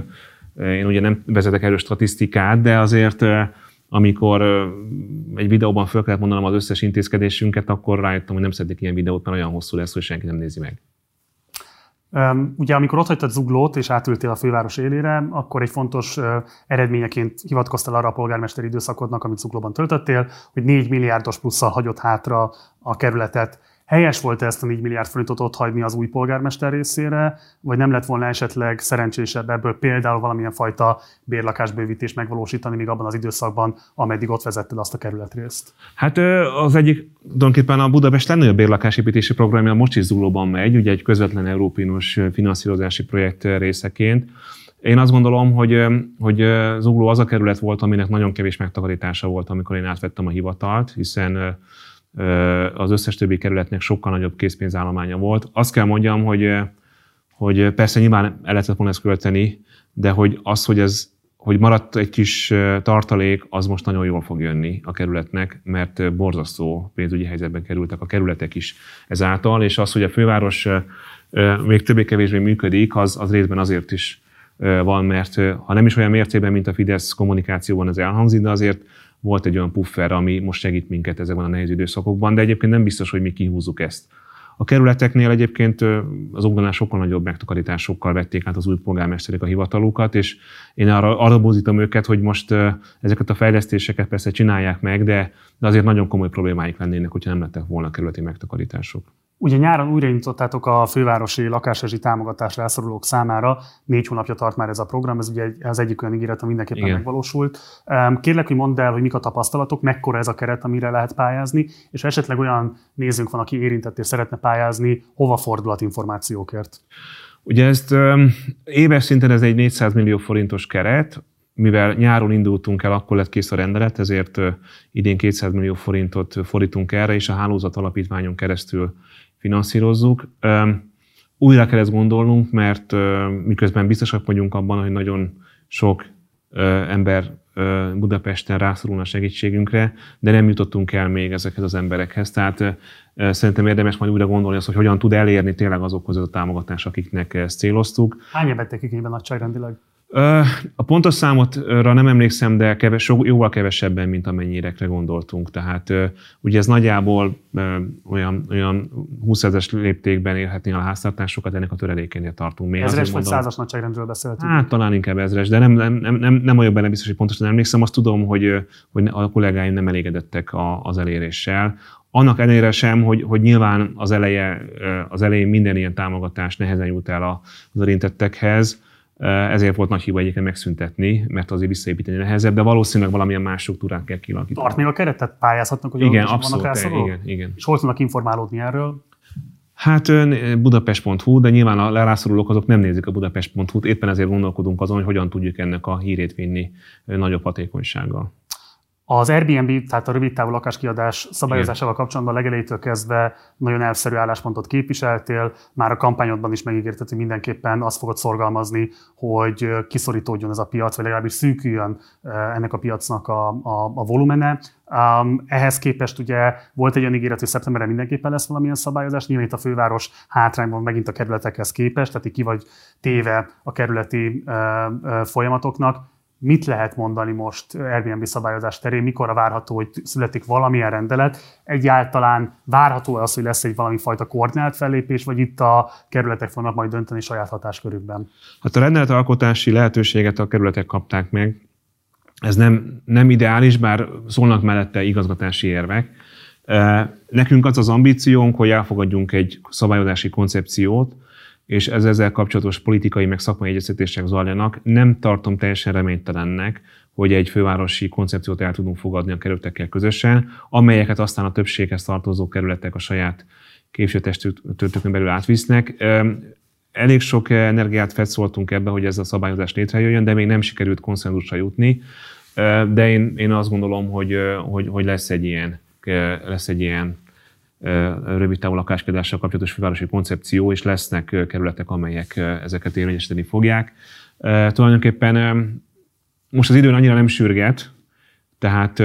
én ugye nem vezetek erős statisztikát, de azért amikor egy videóban fel kellett mondanom az összes intézkedésünket, akkor rájöttem, hogy nem szeretnék ilyen videót, mert olyan hosszú lesz, hogy senki nem nézi meg. Ugye amikor ott hagytad Zuglót és átültél a főváros élére, akkor egy fontos eredményeként hivatkoztál arra a polgármester időszakodnak, amit Zuglóban töltöttél, hogy 4 milliárdos plusszal hagyott hátra a kerületet. Helyes volt ezt a 4 milliárd forintot ott hagyni az új polgármester részére, vagy nem lett volna esetleg szerencsésebb ebből például valamilyen fajta bérlakásbővítést megvalósítani még abban az időszakban, ameddig ott vezetted azt a kerületrészt? Hát az egyik tulajdonképpen a Budapest legnagyobb bérlakásépítési programja most is Zuglóban megy, ugye egy közvetlen európai finanszírozási projekt részeként. Én azt gondolom, hogy, hogy Zugló az a kerület volt, aminek nagyon kevés megtakarítása volt, amikor én átvettem a hivatalt, hiszen az összes többi kerületnek sokkal nagyobb készpénzállománya volt. Azt kell mondjam, hogy, hogy persze nyilván el lehetett volna ezt költeni, de hogy az, hogy ez hogy maradt egy kis tartalék, az most nagyon jól fog jönni a kerületnek, mert borzasztó pénzügyi helyzetben kerültek a kerületek is ezáltal, és az, hogy a főváros még többé-kevésbé működik, az, az részben azért is van, mert ha nem is olyan mértékben, mint a Fidesz kommunikációban ez elhangzik, de azért volt egy olyan puffer, ami most segít minket ezekben a nehéz időszakokban, de egyébként nem biztos, hogy mi kihúzzuk ezt. A kerületeknél egyébként az ugranás sokkal nagyobb megtakarításokkal vették át az új polgármesterek a hivatalukat, és én arra, arra búzítom őket, hogy most ezeket a fejlesztéseket persze csinálják meg, de, de azért nagyon komoly problémáik lennének, hogyha nem lettek volna kerületi megtakarítások. Ugye nyáron újraindítottátok a fővárosi lakásrezsi támogatás rászorulók számára. Négy hónapja tart már ez a program, ez ugye az egyik olyan ígéret, ami mindenképpen Igen. megvalósult. Kérlek, hogy mondd el, hogy mik a tapasztalatok, mekkora ez a keret, amire lehet pályázni, és esetleg olyan nézőnk van, aki érintett és szeretne pályázni, hova fordulhat információkért? Ugye ezt éves szinten ez egy 400 millió forintos keret, mivel nyáron indultunk el, akkor lett kész a rendelet, ezért idén 200 millió forintot fordítunk erre, és a hálózat alapítványon keresztül finanszírozzuk. Újra kell ezt gondolnunk, mert miközben biztosak vagyunk abban, hogy nagyon sok ember Budapesten rászorulna segítségünkre, de nem jutottunk el még ezekhez az emberekhez. Tehát szerintem érdemes majd újra gondolni azt, hogy hogyan tud elérni tényleg azokhoz a támogatás, akiknek ezt céloztuk. Hány vettek igényben nagyságrendileg? A pontos számotra nem emlékszem, de keves, jóval kevesebben, mint amennyirekre gondoltunk. Tehát ugye ez nagyjából olyan, olyan 20 ezeres léptékben érhetné a háztartásokat, ennek a töredékénél tartunk. Még ezres vagy százas nagyságrendről beszéltünk? Hát talán inkább ezres, de nem, nem, nem, nem, nem vagyok benne biztos, hogy pontosan emlékszem. Azt tudom, hogy, hogy a kollégáim nem elégedettek a, az eléréssel. Annak ellenére sem, hogy, hogy nyilván az, eleje, az elején minden ilyen támogatás nehezen jut el az érintettekhez, ezért volt nagy hiba egyébként megszüntetni, mert azért visszaépíteni nehezebb, de valószínűleg valamilyen más struktúrát kell kialakítani. Tart még a keretet? Pályázhatnak, hogy igen, abszolút, vannak rászorulók? Igen, igen. És hol tudnak informálódni erről? Hát budapest.hu, de nyilván a lerászorulók azok nem nézik a budapest.hu-t, éppen ezért gondolkodunk azon, hogy hogyan tudjuk ennek a hírét vinni nagyobb hatékonysággal. Az Airbnb, tehát a rövid távú lakáskiadás szabályozásával kapcsolatban legelejétől kezdve nagyon elszerű álláspontot képviseltél, már a kampányodban is megígérted, hogy mindenképpen azt fogod szorgalmazni, hogy kiszorítódjon ez a piac, vagy legalábbis szűküljön ennek a piacnak a, a, a volumene. Um, ehhez képest ugye volt egy olyan ígéret, hogy szeptemberre mindenképpen lesz valamilyen szabályozás. Nyilván itt a főváros hátrányban megint a kerületekhez képest, tehát ki vagy téve a kerületi uh, uh, folyamatoknak mit lehet mondani most Airbnb szabályozás terén, mikor várható, hogy születik valamilyen rendelet, egyáltalán várható az, hogy lesz egy valami fajta koordinált fellépés, vagy itt a kerületek fognak majd dönteni saját hatáskörükben? Hát a rendeletalkotási lehetőséget a kerületek kapták meg. Ez nem, nem ideális, bár szólnak mellette igazgatási érvek. Nekünk az az ambíciónk, hogy elfogadjunk egy szabályozási koncepciót, és ez ezzel kapcsolatos politikai meg szakmai egyeztetések zajlanak. Nem tartom teljesen reménytelennek, hogy egy fővárosi koncepciót el tudunk fogadni a kerületekkel közösen, amelyeket aztán a többséghez tartozó kerületek a saját képviselőtestületükön belül átvisznek. Elég sok energiát fetszoltunk ebbe, hogy ez a szabályozás létrejöjjön, de még nem sikerült konszenzusra jutni. De én, én azt gondolom, hogy, hogy, hogy lesz egy ilyen, lesz egy ilyen rövid távú lakáskedással kapcsolatos fővárosi koncepció, és lesznek kerületek, amelyek ezeket érvényesíteni fogják. Tulajdonképpen most az időn annyira nem sürget, tehát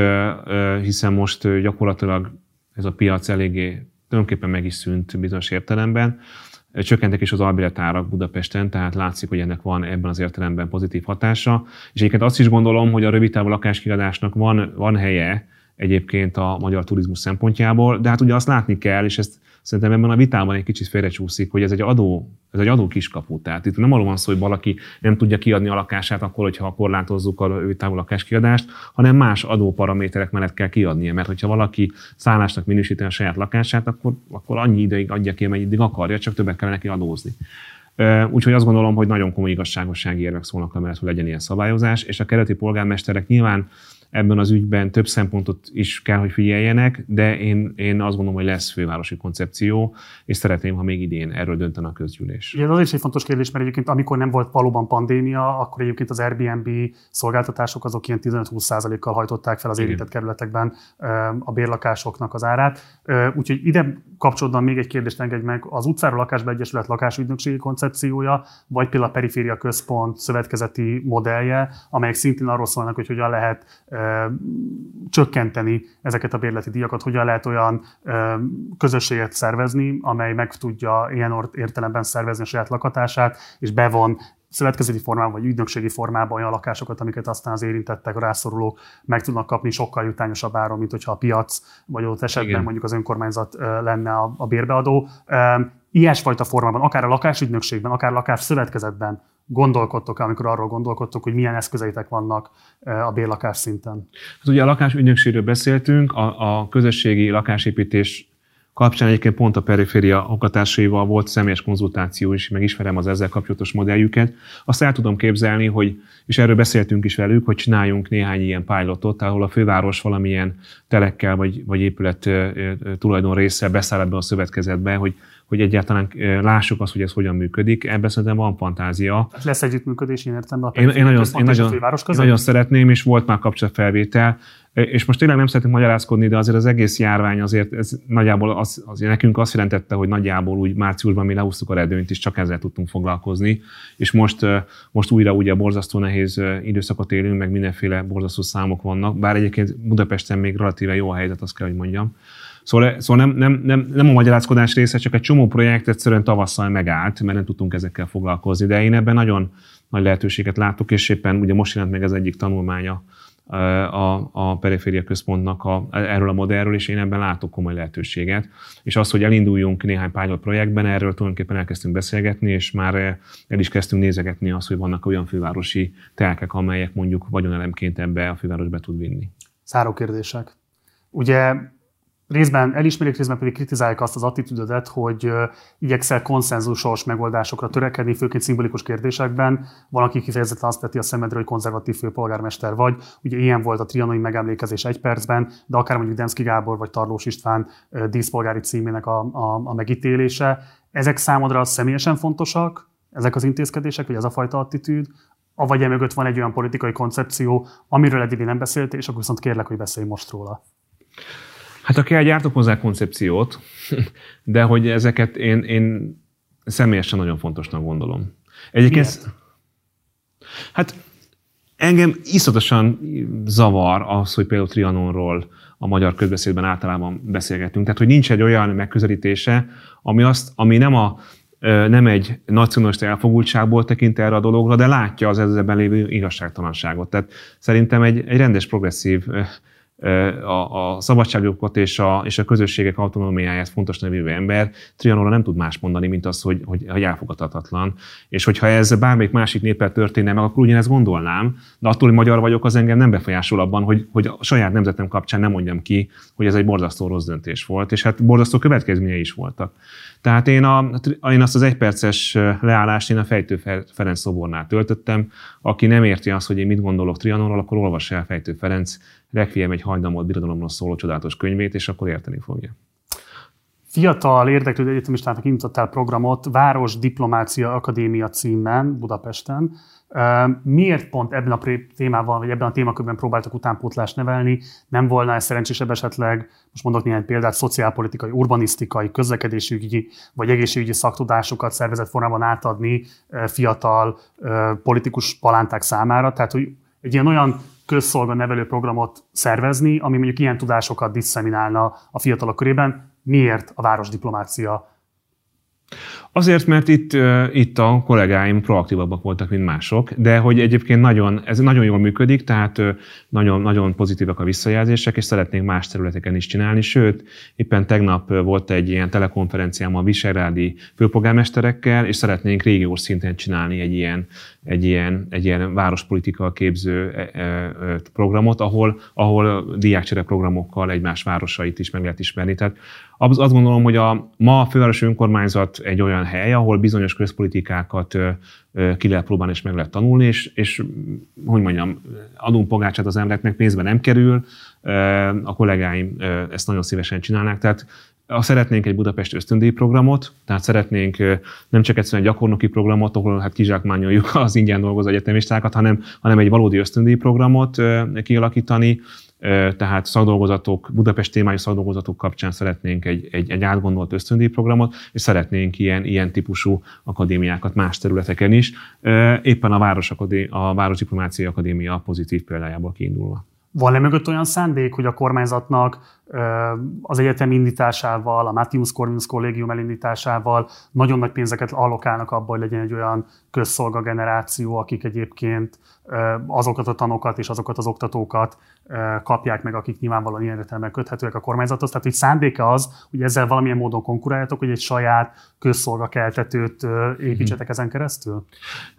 hiszen most gyakorlatilag ez a piac eléggé tulajdonképpen meg is szűnt bizonyos értelemben. Csökkentek is az albiletárak Budapesten, tehát látszik, hogy ennek van ebben az értelemben pozitív hatása. És egyébként azt is gondolom, hogy a rövid távú lakáskiadásnak van, van helye egyébként a magyar turizmus szempontjából, de hát ugye azt látni kell, és ezt szerintem ebben a vitában egy kicsit félrecsúszik, hogy ez egy adó, ez egy adó kiskapu. Tehát itt nem arról van szó, hogy valaki nem tudja kiadni a lakását akkor, hogyha korlátozzuk a ő távol lakáskiadást, hanem más adóparaméterek mellett kell kiadnia, mert hogyha valaki szállásnak minősíteni a saját lakását, akkor, akkor annyi ideig adja ki, amennyi akarja, csak többet kell neki adózni. Úgyhogy azt gondolom, hogy nagyon komoly igazságossági érvek szólnak amellett, hogy legyen ilyen szabályozás, és a kereti polgármesterek nyilván ebben az ügyben több szempontot is kell, hogy figyeljenek, de én, én azt gondolom, hogy lesz fővárosi koncepció, és szeretném, ha még idén erről döntene a közgyűlés. Igen, az is egy fontos kérdés, mert egyébként amikor nem volt valóban pandémia, akkor egyébként az Airbnb szolgáltatások azok ilyen 15-20%-kal hajtották fel az érintett kerületekben a bérlakásoknak az árát. Úgyhogy ide kapcsolódva még egy kérdést engedj meg, az utcáról lakásba egyesület lakásügynökségi koncepciója, vagy például a periféria központ szövetkezeti modellje, amelyek szintén arról szólnak, hogy hogyan lehet csökkenteni ezeket a bérleti díjakat, hogyan lehet olyan közösséget szervezni, amely meg tudja ilyen értelemben szervezni a saját lakatását, és bevon szövetkezeti formában vagy ügynökségi formában olyan lakásokat, amiket aztán az érintettek, a rászorulók meg tudnak kapni sokkal jutányosabb áron, mint hogyha a piac, vagy ott esetben Igen. mondjuk az önkormányzat lenne a, a bérbeadó. Ilyesfajta formában, akár a lakásügynökségben, akár a lakásszövetkezetben gondolkodtok amikor arról gondolkodtok, hogy milyen eszközeitek vannak a bérlakás szinten? Hát ugye a lakásügynökségről beszéltünk, a, a közösségi lakásépítés kapcsán egyébként pont a periféria oktatásaival volt személyes konzultáció is, meg ismerem az ezzel kapcsolatos modelljüket. Azt el tudom képzelni, hogy, és erről beszéltünk is velük, hogy csináljunk néhány ilyen pilotot, ahol a főváros valamilyen telekkel vagy, vagy épület tulajdon része beszáll ebbe a szövetkezetbe, hogy hogy egyáltalán lássuk azt, hogy ez hogyan működik. Ebben szerintem van fantázia. Lesz együttműködés, én értem, én, én, nagyon, én, nagyon, én nagyon szeretném, és volt már kapcsolatfelvétel. És most tényleg nem szeretnék magyarázkodni, de azért az egész járvány azért ez nagyjából az, azért nekünk azt jelentette, hogy nagyjából úgy márciusban mi lehúztuk a redőnyt, és csak ezzel tudtunk foglalkozni. És most, most újra ugye borzasztó nehéz időszakot élünk, meg mindenféle borzasztó számok vannak, bár egyébként Budapesten még relatíve jó a helyzet, azt kell, hogy mondjam. Szóval, szóval nem, nem, nem, nem a magyarázkodás része, csak egy csomó projekt egyszerűen tavasszal megállt, mert nem tudtunk ezekkel foglalkozni. De én ebben nagyon nagy lehetőséget látok, és éppen ugye most jelent meg az egyik tanulmánya a, a periféria központnak a, erről a modellről, és én ebben látok komoly lehetőséget. És az, hogy elinduljunk néhány pilot projektben, erről tulajdonképpen elkezdtünk beszélgetni, és már el is kezdtünk nézegetni azt, hogy vannak olyan fővárosi telkek, amelyek mondjuk vagyonelemként ebbe a fővárosba tud vinni. Száró kérdések. Ugye részben elismerik, részben pedig kritizálják azt az attitűdödet, hogy igyekszel konszenzusos megoldásokra törekedni, főként szimbolikus kérdésekben. Van, aki kifejezetten azt teti a szemedre, hogy konzervatív főpolgármester vagy. Ugye ilyen volt a trianoni megemlékezés egy percben, de akár mondjuk Demszki Gábor vagy Tarlós István díszpolgári címének a, a, a megítélése. Ezek számodra személyesen fontosak, ezek az intézkedések, vagy ez a fajta attitűd, avagy emögött van egy olyan politikai koncepció, amiről eddig nem beszéltél, és akkor viszont kérlek, hogy beszélj most róla. Hát aki gyártok hozzá koncepciót, *laughs* de hogy ezeket én, én személyesen nagyon fontosnak gondolom. Egyébként, Miért? hát engem iszatosan zavar az, hogy például Trianonról a magyar közbeszédben általában beszélgetünk. Tehát, hogy nincs egy olyan megközelítése, ami, azt, ami nem a nem egy nacionalista elfogultságból tekint erre a dologra, de látja az ezzel lévő igazságtalanságot. Tehát szerintem egy, egy rendes, progresszív a, a szabadságjogokat és a, és a közösségek autonómiáját fontos nevű ember Trianonra nem tud más mondani, mint az, hogy, hogy, hogy elfogadhatatlan. És hogyha ez bármelyik másik néppel történne meg, akkor ugyanezt gondolnám, de attól, hogy magyar vagyok, az engem nem befolyásol abban, hogy, hogy a saját nemzetem kapcsán nem mondjam ki, hogy ez egy borzasztó rossz döntés volt, és hát borzasztó következményei is voltak. Tehát én, a, én azt az egyperces leállást én a Fejtő Ferenc szobornál töltöttem. Aki nem érti azt, hogy én mit gondolok Trianonról, akkor olvassa el Fejtő Ferenc Requiem egy hajdamolt birodalomról szóló csodálatos könyvét, és akkor érteni fogja. Fiatal érdeklődő egyetemistának indítottál programot Város Diplomácia Akadémia címen Budapesten. Miért pont ebben a témával, vagy ebben a témakörben próbáltak utánpótlást nevelni? Nem volna ez szerencsésebb esetleg, most mondok néhány példát, szociálpolitikai, urbanisztikai, közlekedésügyi vagy egészségügyi szaktudásokat szervezett formában átadni fiatal politikus palánták számára? Tehát, hogy egy ilyen olyan közszolga programot szervezni, ami mondjuk ilyen tudásokat diszeminálna a fiatalok körében. Miért a városdiplomácia Azért, mert itt, itt a kollégáim proaktívabbak voltak, mint mások, de hogy egyébként nagyon, ez nagyon jól működik, tehát nagyon, nagyon pozitívak a visszajelzések, és szeretnénk más területeken is csinálni, sőt, éppen tegnap volt egy ilyen telekonferenciám a visegrádi főpolgármesterekkel, és szeretnénk régiós szinten csinálni egy ilyen, egy ilyen, egy ilyen várospolitika képző programot, ahol, ahol diákcsere programokkal egymás városait is meg lehet ismerni. Tehát azt gondolom, hogy a, ma a fővárosi önkormányzat egy olyan hely, ahol bizonyos közpolitikákat ki lehet próbálni és meg lehet tanulni, és, és hogy mondjam, adunk pogácsát az embereknek, pénzben nem kerül, a kollégáim ezt nagyon szívesen csinálnák, tehát szeretnénk egy Budapest ösztöndíj programot, tehát szeretnénk nem csak egyszerűen egy gyakornoki programot, ahol hát kizsákmányoljuk *laughs* az ingyen dolgozó egyetemistákat, hanem, hanem egy valódi ösztöndíj programot kialakítani, tehát szakdolgozatok, Budapest témájú szakdolgozatok kapcsán szeretnénk egy, egy, egy átgondolt ösztöndíj programot, és szeretnénk ilyen, ilyen típusú akadémiákat más területeken is, éppen a, Város Akadé- a Városdiplomáciai Akadémia pozitív példájából kiindulva. Van-e mögött olyan szándék, hogy a kormányzatnak az egyetem indításával, a Matthius Corvinus kollégium elindításával nagyon nagy pénzeket allokálnak abba, hogy legyen egy olyan közszolga generáció, akik egyébként azokat a tanokat és azokat az oktatókat kapják meg, akik nyilvánvalóan ilyen értelemben köthetőek a kormányzathoz. Tehát, hogy szándéka az, hogy ezzel valamilyen módon konkuráljatok, hogy egy saját közszolgakeltetőt építsetek ezen keresztül?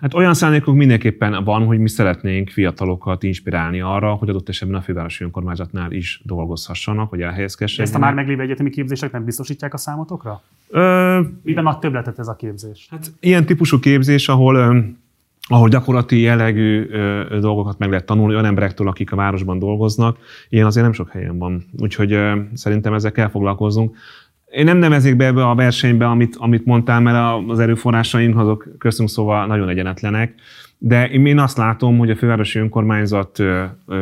Hát olyan szándékunk mindenképpen van, hogy mi szeretnénk fiatalokat inspirálni arra, hogy adott esetben a fővárosi önkormányzatnál is dolgozhassanak, hogy elhelyezkedjenek. Ezt a már meglévő egyetemi képzések nem biztosítják a számotokra? Ö... Miben nagy többletet ez a képzés? Hát ilyen típusú képzés, ahol ahol gyakorlati jellegű ö, dolgokat meg lehet tanulni olyan emberektől, akik a városban dolgoznak. Ilyen azért nem sok helyen van. Úgyhogy ö, szerintem ezzel kell foglalkoznunk. Én nem nevezik be ebbe a versenybe, amit, amit mondtál, mert az erőforrásaink azok köztünk szóval nagyon egyenetlenek. De én azt látom, hogy a fővárosi önkormányzat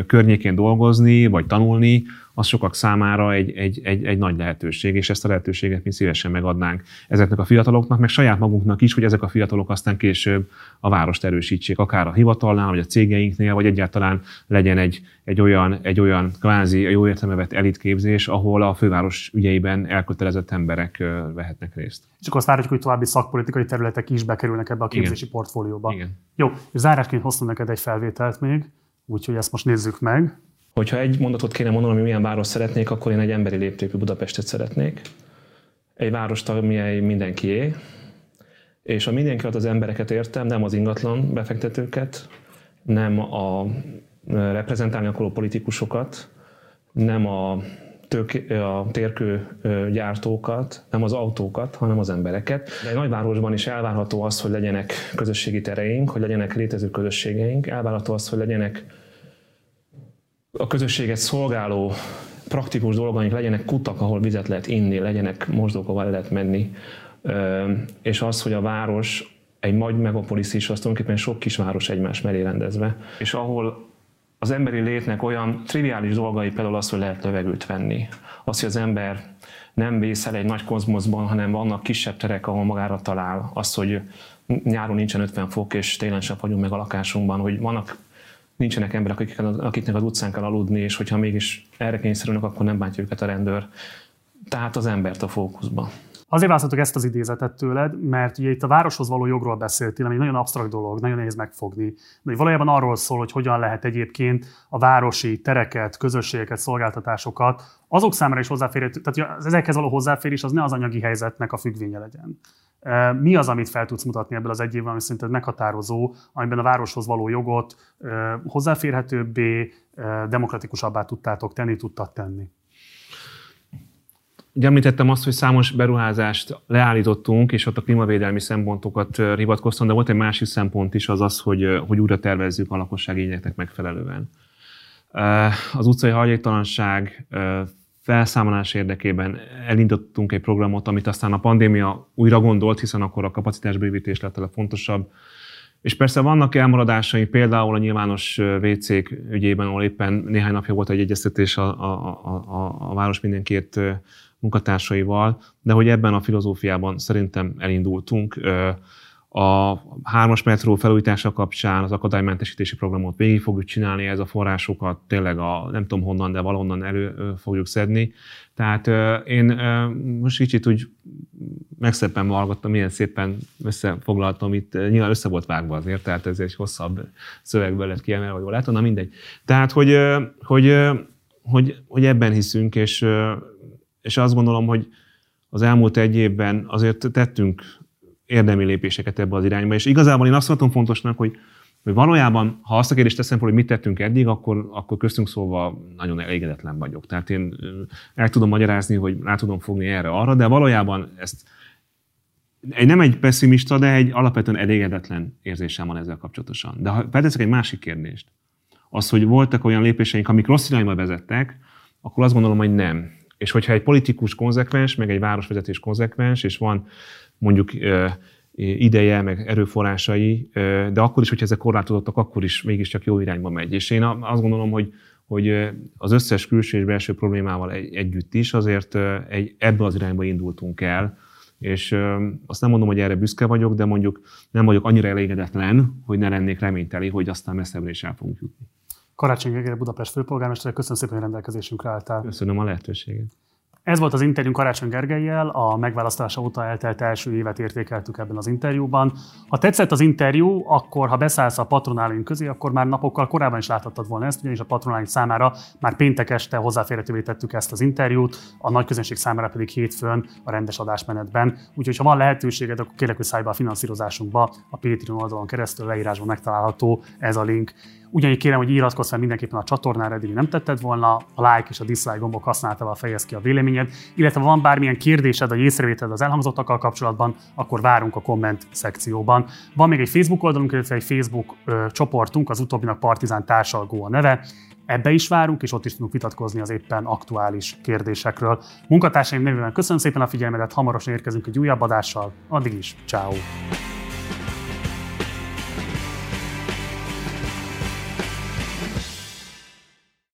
környékén dolgozni, vagy tanulni, az sokak számára egy, egy, egy, egy nagy lehetőség, és ezt a lehetőséget mi szívesen megadnánk ezeknek a fiataloknak, meg saját magunknak is, hogy ezek a fiatalok aztán később a várost erősítsék, akár a hivatalnál, vagy a cégeinknél, vagy egyáltalán legyen egy, egy olyan, egy olyan kvázi a jó értelmevet elitképzés, ahol a főváros ügyeiben elkötelezett emberek vehetnek részt. És akkor azt várjuk, hogy további szakpolitikai területek is bekerülnek ebbe a képzési Igen. portfólióba. Igen. Jó, és zárásként hoztam neked egy felvételt még, úgyhogy ezt most nézzük meg. Hogyha egy mondatot kéne mondanom, hogy milyen város szeretnék, akkor én egy emberi léptékű Budapestet szeretnék. Egy várost, amely mindenkié, és a mindenki az embereket értem, nem az ingatlan befektetőket, nem a reprezentálni akaró politikusokat, nem a, tők, a térkő gyártókat, nem az autókat, hanem az embereket. De egy nagyvárosban is elvárható az, hogy legyenek közösségi tereink, hogy legyenek létező közösségeink, elvárható az, hogy legyenek a közösséget szolgáló praktikus dolgaink legyenek kutak, ahol vizet lehet inni, legyenek mosdók, ahol lehet menni, és az, hogy a város egy nagy megapolis is, az tulajdonképpen sok kisváros egymás mellé rendezve, és ahol az emberi létnek olyan triviális dolgai, például az, hogy lehet levegőt venni, az, hogy az ember nem vészel egy nagy kozmoszban, hanem vannak kisebb terek, ahol magára talál, az, hogy nyáron nincsen 50 fok, és télen sem vagyunk meg a lakásunkban, hogy vannak nincsenek emberek, akik, akiknek az utcán kell aludni, és hogyha mégis erre kényszerülnek, akkor nem bántja őket a rendőr. Tehát az embert a fókuszba. Azért választottuk ezt az idézetet tőled, mert ugye itt a városhoz való jogról beszéltél, ami nagyon absztrakt dolog, nagyon nehéz megfogni. De valójában arról szól, hogy hogyan lehet egyébként a városi tereket, közösségeket, szolgáltatásokat azok számára is hozzáférhető, tehát az ezekhez való hozzáférés az ne az anyagi helyzetnek a függvénye legyen. Mi az, amit fel tudsz mutatni ebből az egy évben, ami szerinted meghatározó, amiben a városhoz való jogot hozzáférhetőbbé, demokratikusabbá tudtátok tenni, tudtad tenni? Ugye említettem azt, hogy számos beruházást leállítottunk, és ott a klímavédelmi szempontokat hivatkoztam, de volt egy másik szempont is, az az, hogy, hogy újra tervezzük a lakosság igényeknek megfelelően. Az utcai hajléktalanság felszámolás érdekében elindítottunk egy programot, amit aztán a pandémia újra gondolt, hiszen akkor a kapacitásbővítés lett a legfontosabb. És persze vannak elmaradásai, például a nyilvános wc ügyében, ahol éppen néhány napja volt egy egyeztetés a, a, a, a város mindenkét munkatársaival, de hogy ebben a filozófiában szerintem elindultunk. A hármas metró felújítása kapcsán az akadálymentesítési programot végig fogjuk csinálni, ez a forrásokat tényleg a nem tudom honnan, de valonnan elő fogjuk szedni. Tehát én most kicsit úgy megszépen hallgattam, milyen szépen összefoglaltam itt, nyilván össze volt vágva azért, tehát ez egy hosszabb szövegből lett kiemelve, vagy jól látom, na mindegy. Tehát, hogy, hogy, hogy, hogy ebben hiszünk, és, és azt gondolom, hogy az elmúlt egy évben azért tettünk érdemi lépéseket ebbe az irányba, és igazából én azt tartom fontosnak, hogy, hogy valójában, ha azt a kérdést teszem fel, hogy mit tettünk eddig, akkor, akkor köztünk szóval nagyon elégedetlen vagyok. Tehát én el tudom magyarázni, hogy rá tudom fogni erre, arra, de valójában ezt nem egy pessimista, de egy alapvetően elégedetlen érzésem van ezzel kapcsolatosan. De ha felteszek egy másik kérdést, az, hogy voltak olyan lépéseink, amik rossz irányba vezettek, akkor azt gondolom, hogy nem. És hogyha egy politikus konzekvens, meg egy városvezetés konzekvens, és van mondjuk ideje, meg erőforrásai, de akkor is, hogyha ezek korlátozottak, akkor is mégiscsak jó irányba megy. És én azt gondolom, hogy, hogy az összes külső és belső problémával együtt is azért egy, ebből az irányba indultunk el, és azt nem mondom, hogy erre büszke vagyok, de mondjuk nem vagyok annyira elégedetlen, hogy ne lennék reményteli, hogy aztán messzebbre is el fogunk jutni. Karácsony Gergely Budapest főpolgármester, köszönöm szépen, hogy rendelkezésünkre álltál. Köszönöm a lehetőséget. Ez volt az interjú Karácsony Gergelyel, a megválasztása óta eltelt első évet értékeltük ebben az interjúban. Ha tetszett az interjú, akkor ha beszállsz a patronálink közé, akkor már napokkal korábban is láthattad volna ezt, ugyanis a patronálink számára már péntek este hozzáférhetővé tettük ezt az interjút, a nagy közönség számára pedig hétfőn a rendes adásmenetben. Úgyhogy ha van lehetőséged, akkor kérlek, hogy szállj be a finanszírozásunkba, a Patreon oldalon keresztül leírásban megtalálható ez a link. Ugyanígy kérem, hogy iratkozz fel mindenképpen a csatornára, eddig nem tetted volna, a like és a dislike gombok használtával fejez ki a véleményed, illetve ha van bármilyen kérdésed vagy észrevételed az elhangzottakkal kapcsolatban, akkor várunk a komment szekcióban. Van még egy Facebook oldalunk, illetve egy Facebook ö, csoportunk, az utóbbinak Partizán társalgó a neve, Ebbe is várunk, és ott is tudunk vitatkozni az éppen aktuális kérdésekről. Munkatársaim nevében köszönöm szépen a figyelmedet, hamarosan érkezünk egy újabb adással, addig is, ciao.